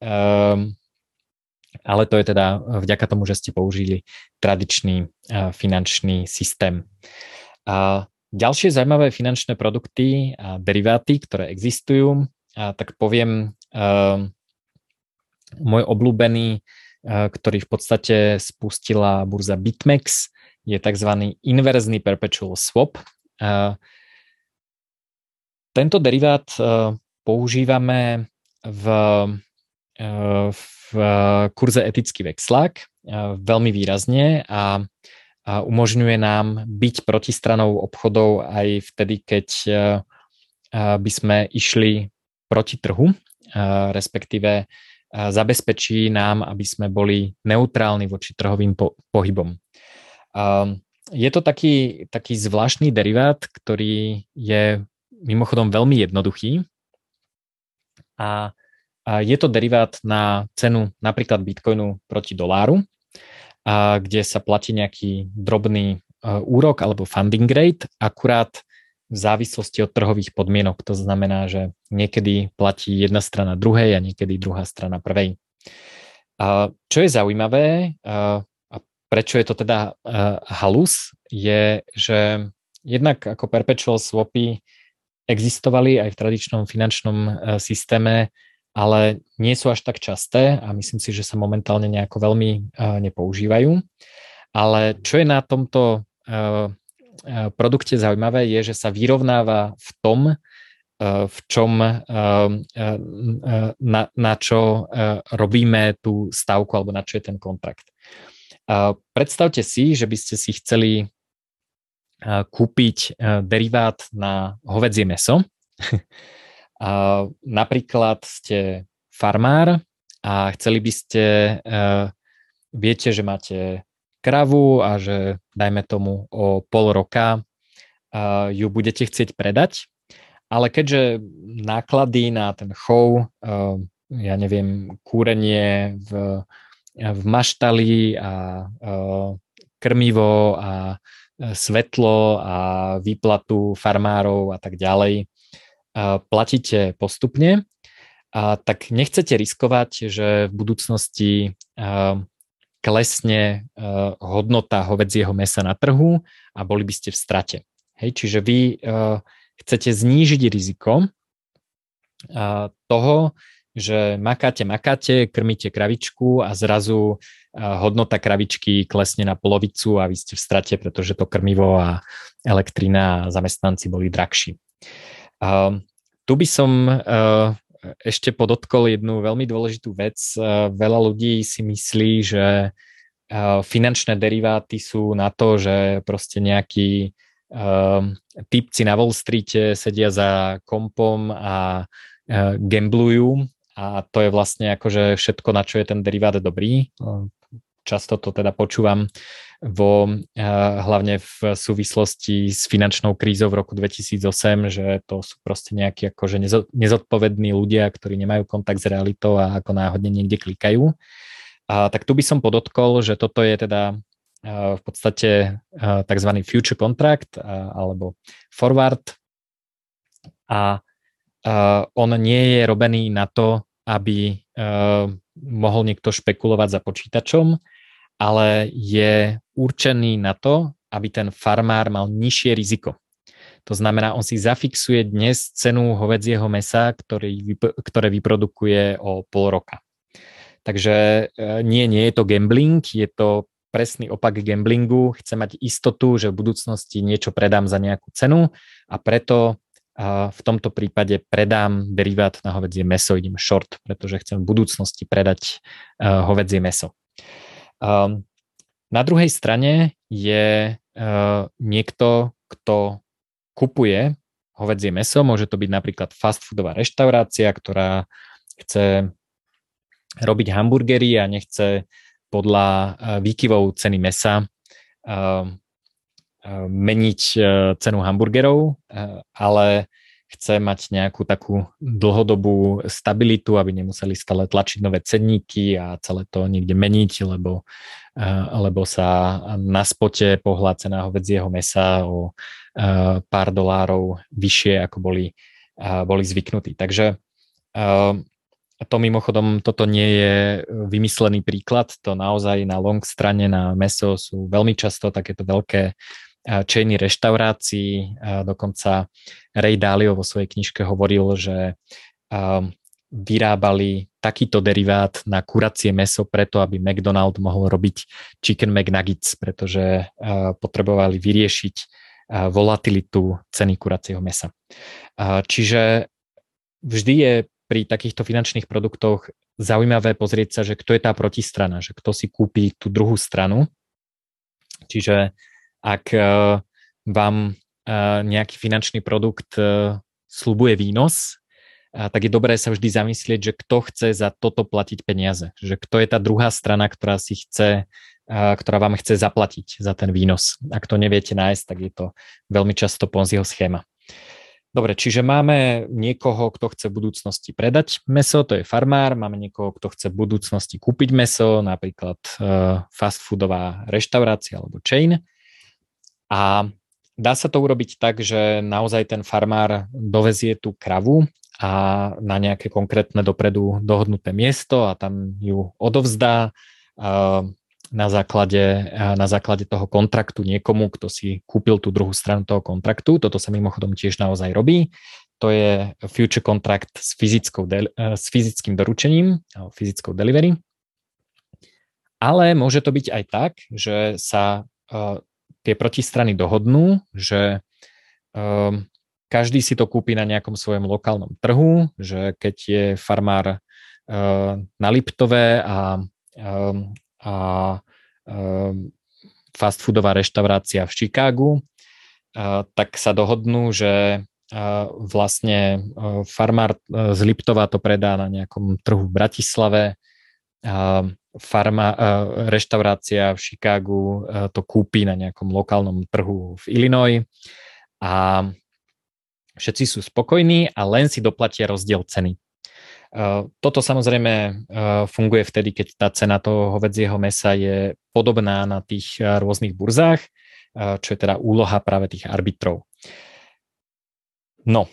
ale to je teda vďaka tomu, že ste použili tradičný finančný systém. Ďalšie zaujímavé finančné produkty a deriváty, ktoré existujú, a tak poviem, uh, môj obľúbený, uh, ktorý v podstate spustila burza BitMEX, je tzv. inverzný perpetual swap. Uh, tento derivát uh, používame v, uh, v kurze etický vexlák veľmi výrazne a umožňuje nám byť protistranou obchodov aj vtedy, keď by sme išli proti trhu, respektíve zabezpečí nám, aby sme boli neutrálni voči trhovým pohybom. Je to taký, taký zvláštny derivát, ktorý je mimochodom veľmi jednoduchý a je to derivát na cenu napríklad bitcoinu proti doláru a kde sa platí nejaký drobný uh, úrok alebo funding rate, akurát v závislosti od trhových podmienok. To znamená, že niekedy platí jedna strana druhej a niekedy druhá strana prvej. A čo je zaujímavé a prečo je to teda halus, je, že jednak ako perpetual swapy existovali aj v tradičnom finančnom systéme, ale nie sú až tak časté a myslím si, že sa momentálne nejako veľmi nepoužívajú. Ale čo je na tomto produkte zaujímavé, je, že sa vyrovnáva v tom, v čom, na, na čo robíme tú stavku alebo na čo je ten kontrakt. Predstavte si, že by ste si chceli kúpiť derivát na hovedzie meso. Napríklad ste farmár a chceli by ste, viete, že máte kravu a že dajme tomu o pol roka ju budete chcieť predať. Ale keďže náklady na ten chov, eh, ja neviem, kúrenie v, v maštali a krmivo a svetlo a výplatu farmárov a tak ďalej platíte postupne, tak nechcete riskovať, že v budúcnosti klesne hodnota hovedzieho mesa na trhu a boli by ste v strate. Hej, čiže vy chcete znížiť riziko toho, že makáte, makáte, krmíte kravičku a zrazu hodnota kravičky klesne na polovicu a vy ste v strate, pretože to krmivo a elektrina a zamestnanci boli drahší. Tu by som ešte podotkol jednu veľmi dôležitú vec. Veľa ľudí si myslí, že finančné deriváty sú na to, že proste nejaký uh, typci na Wall Streete sedia za kompom a uh, gamblujú a to je vlastne akože všetko, na čo je ten derivát dobrý. Často to teda počúvam vo, uh, hlavne v súvislosti s finančnou krízou v roku 2008, že to sú proste nejakí akože nezodpovední ľudia, ktorí nemajú kontakt s realitou a ako náhodne niekde klikajú. A tak tu by som podotkol, že toto je teda v podstate tzv. future contract alebo forward a on nie je robený na to, aby mohol niekto špekulovať za počítačom, ale je určený na to, aby ten farmár mal nižšie riziko. To znamená, on si zafixuje dnes cenu hovedzieho mesa, ktorý, ktoré vyprodukuje o pol roka. Takže e, nie, nie je to gambling, je to presný opak gamblingu, chcem mať istotu, že v budúcnosti niečo predám za nejakú cenu a preto v tomto prípade predám derivát na hovedzie meso, idem short, pretože chcem v budúcnosti predať hovedzie meso. Na druhej strane je niekto, kto kupuje hovedzie meso, môže to byť napríklad fast foodová reštaurácia, ktorá chce robiť hamburgery a nechce podľa eh, výkyvov ceny mesa eh, eh, meniť cenu hamburgerov, ale chce mať nejakú takú dlhodobú stabilitu, aby nemuseli stále tlačiť nové cenníky a celé to niekde meniť, lebo, lebo sa na spote pohľad cena hovedzieho mesa o pár dolárov vyššie, ako boli, boli zvyknutí. Takže to mimochodom, toto nie je vymyslený príklad, to naozaj na long strane na meso sú veľmi často takéto veľké e, chainy reštaurácií. Dokonca Ray Dalio vo svojej knižke hovoril, že vyrábali takýto derivát na kuracie meso preto, aby McDonald mohol robiť chicken McNuggets, pretože potrebovali vyriešiť volatilitu ceny kuracieho mesa. Čiže vždy je pri takýchto finančných produktoch zaujímavé pozrieť sa, že kto je tá protistrana, že kto si kúpi tú druhú stranu. Čiže ak e, vám e, nejaký finančný produkt e, slubuje výnos, tak je dobré sa vždy zamyslieť, že kto chce za toto platiť peniaze. Že kto je tá druhá strana, ktorá si chce, ktorá vám chce zaplatiť za ten výnos. Ak to neviete nájsť, tak je to veľmi často Ponziho schéma. Dobre, čiže máme niekoho, kto chce v budúcnosti predať meso, to je farmár, máme niekoho, kto chce v budúcnosti kúpiť meso, napríklad fast foodová reštaurácia alebo chain. A dá sa to urobiť tak, že naozaj ten farmár dovezie tú kravu a na nejaké konkrétne dopredu dohodnuté miesto a tam ju odovzdá. Na základe, na základe toho kontraktu niekomu, kto si kúpil tú druhú stranu toho kontraktu. Toto sa mimochodom tiež naozaj robí. To je future contract s, fyzickou de- s fyzickým doručením, fyzickou delivery. Ale môže to byť aj tak, že sa uh, tie protistrany dohodnú, že uh, každý si to kúpi na nejakom svojom lokálnom trhu, že keď je farmár uh, na Liptove a, uh, a uh, fast foodová reštaurácia v Chicagu, uh, tak sa dohodnú, že vlastne farmár z Liptova to predá na nejakom trhu v Bratislave, farma, reštaurácia v Chicagu to kúpi na nejakom lokálnom trhu v Illinois a všetci sú spokojní a len si doplatia rozdiel ceny. Toto samozrejme funguje vtedy, keď tá cena toho hovedzieho mesa je podobná na tých rôznych burzách, čo je teda úloha práve tých arbitrov. No,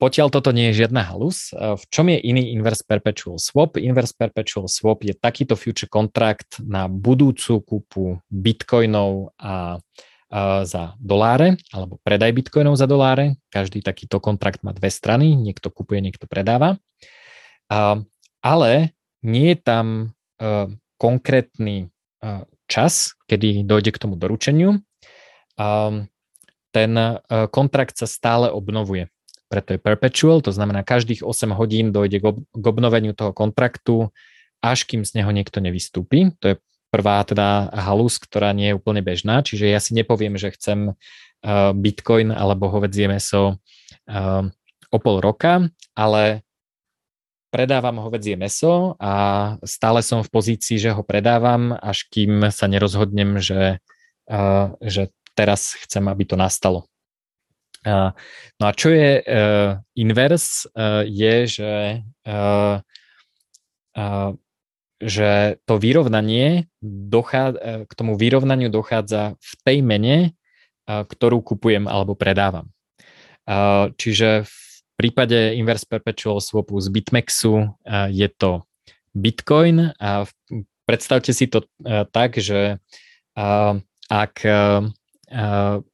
Potiaľ toto nie je žiadna halus. V čom je iný Inverse Perpetual Swap? Inverse Perpetual Swap je takýto future kontrakt na budúcu kúpu bitcoinov a, a za doláre, alebo predaj bitcoinov za doláre. Každý takýto kontrakt má dve strany, niekto kupuje, niekto predáva. Ale nie je tam a, konkrétny čas, kedy dojde k tomu doručeniu. Ten kontrakt sa stále obnovuje preto je perpetual, to znamená každých 8 hodín dojde k obnoveniu toho kontraktu, až kým z neho niekto nevystúpi. To je prvá teda halus, ktorá nie je úplne bežná, čiže ja si nepoviem, že chcem uh, bitcoin alebo hovedzie meso uh, o pol roka, ale predávam hovedzie meso a stále som v pozícii, že ho predávam, až kým sa nerozhodnem, že, uh, že teraz chcem, aby to nastalo. No a čo je uh, invers, uh, je, že, že to vyrovnanie dochádza, k tomu vyrovnaniu dochádza v tej mene, ktorú kupujem alebo predávam. Čiže v prípade Inverse Perpetual Swapu z BitMEXu je to Bitcoin a predstavte si to tak, že ak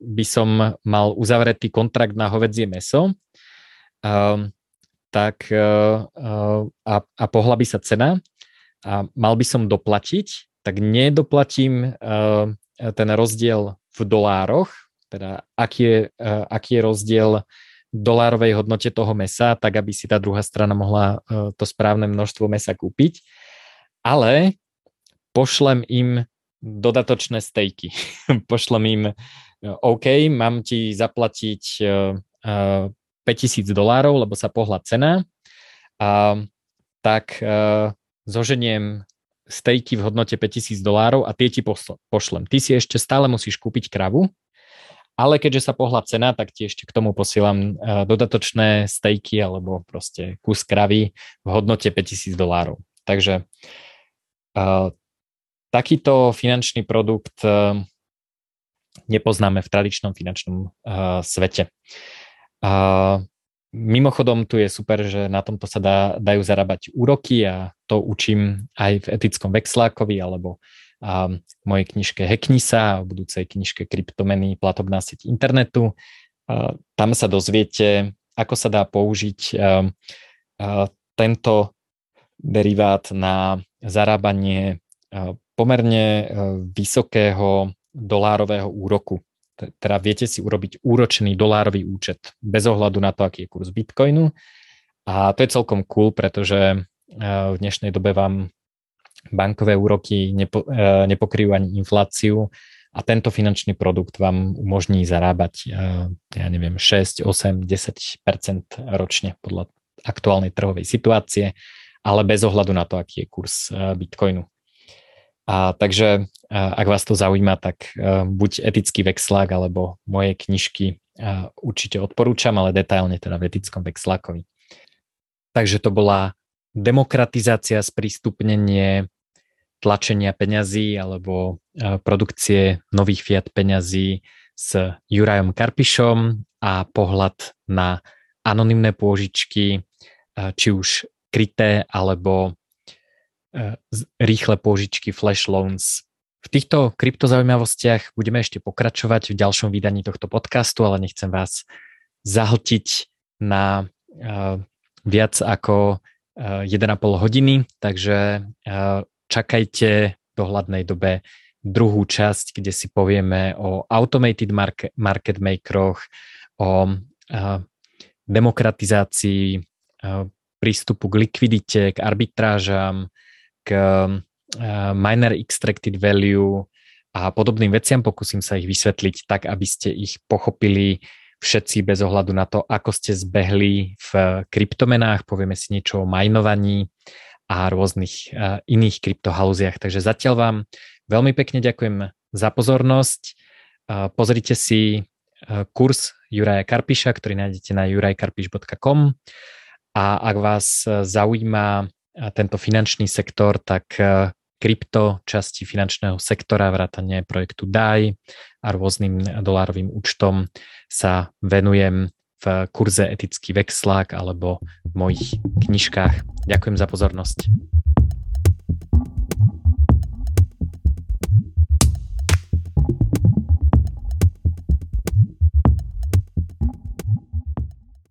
by som mal uzavretý kontrakt na hovedzie meso, tak a, a pohla by sa cena. A mal by som doplatiť, tak nedoplatím ten rozdiel v dolároch, teda aký je, aký je rozdiel dolárovej hodnote toho mesa, tak aby si tá druhá strana mohla to správne množstvo mesa kúpiť, ale pošlem im dodatočné stejky. Pošlem im, e, OK, mám ti zaplatiť 5000 e, e, dolárov, lebo sa pohla cena, a, tak zoženiem stejky v hodnote 5000 dolárov a tie ti pošlem. Ty si ešte stále musíš kúpiť kravu, ale keďže sa pohla cena, tak ti ešte k tomu posielam dodatočné stejky alebo proste kus kravy v hodnote 5000 dolárov. Takže takýto finančný produkt eh, nepoznáme v tradičnom finančnom uh, svete. Uh, mimochodom, tu je super, že na tomto sa dá, dajú zarábať úroky a to učím aj v etickom vexlákovi alebo uh, v mojej knižke Hackni sa a v budúcej knižke Kryptomeny, platobná sieť internetu. Uh, tam sa dozviete, ako sa dá použiť uh, uh, tento derivát na zarábanie pomerne e, vysokého dolárového úroku. Teda viete si urobiť úročný dolárový účet bez ohľadu na to, aký je kurz Bitcoinu. A to je celkom cool, pretože e, v dnešnej dobe vám bankové úroky nepo, e, nepokryjú ani infláciu a tento finančný produkt vám umožní zarábať, ja neviem, 6, 8, 10% ročne podľa aktuálnej trhovej situácie, ale bez ohľadu na to, aký je kurz Bitcoinu. A takže ak vás to zaujíma, tak buď etický vexlák alebo moje knižky určite odporúčam, ale detailne teda v etickom vexlákovi. Takže to bola demokratizácia, sprístupnenie tlačenia peňazí alebo produkcie nových fiat peňazí s Jurajom Karpišom a pohľad na anonymné pôžičky, či už kryté alebo rýchle pôžičky, flash loans. V týchto kryptozaujímavostiach budeme ešte pokračovať v ďalšom vydaní tohto podcastu, ale nechcem vás zahltiť na viac ako 1,5 hodiny, takže čakajte v dohľadnej dobe druhú časť, kde si povieme o automated market, market makeroch, o demokratizácii prístupu k likvidite, k arbitrážam, miner extracted value a podobným veciam. Pokúsim sa ich vysvetliť tak, aby ste ich pochopili všetci bez ohľadu na to, ako ste zbehli v kryptomenách. Povieme si niečo o majnovaní a rôznych iných kryptohalúziach. Takže zatiaľ vám veľmi pekne ďakujem za pozornosť. Pozrite si kurz Juraja Karpiša, ktorý nájdete na jurajkarpiš.com a ak vás zaujíma tento finančný sektor, tak krypto časti finančného sektora, vrátane projektu DAI a rôznym dolárovým účtom sa venujem v kurze Etický vexlák alebo v mojich knižkách. Ďakujem za pozornosť.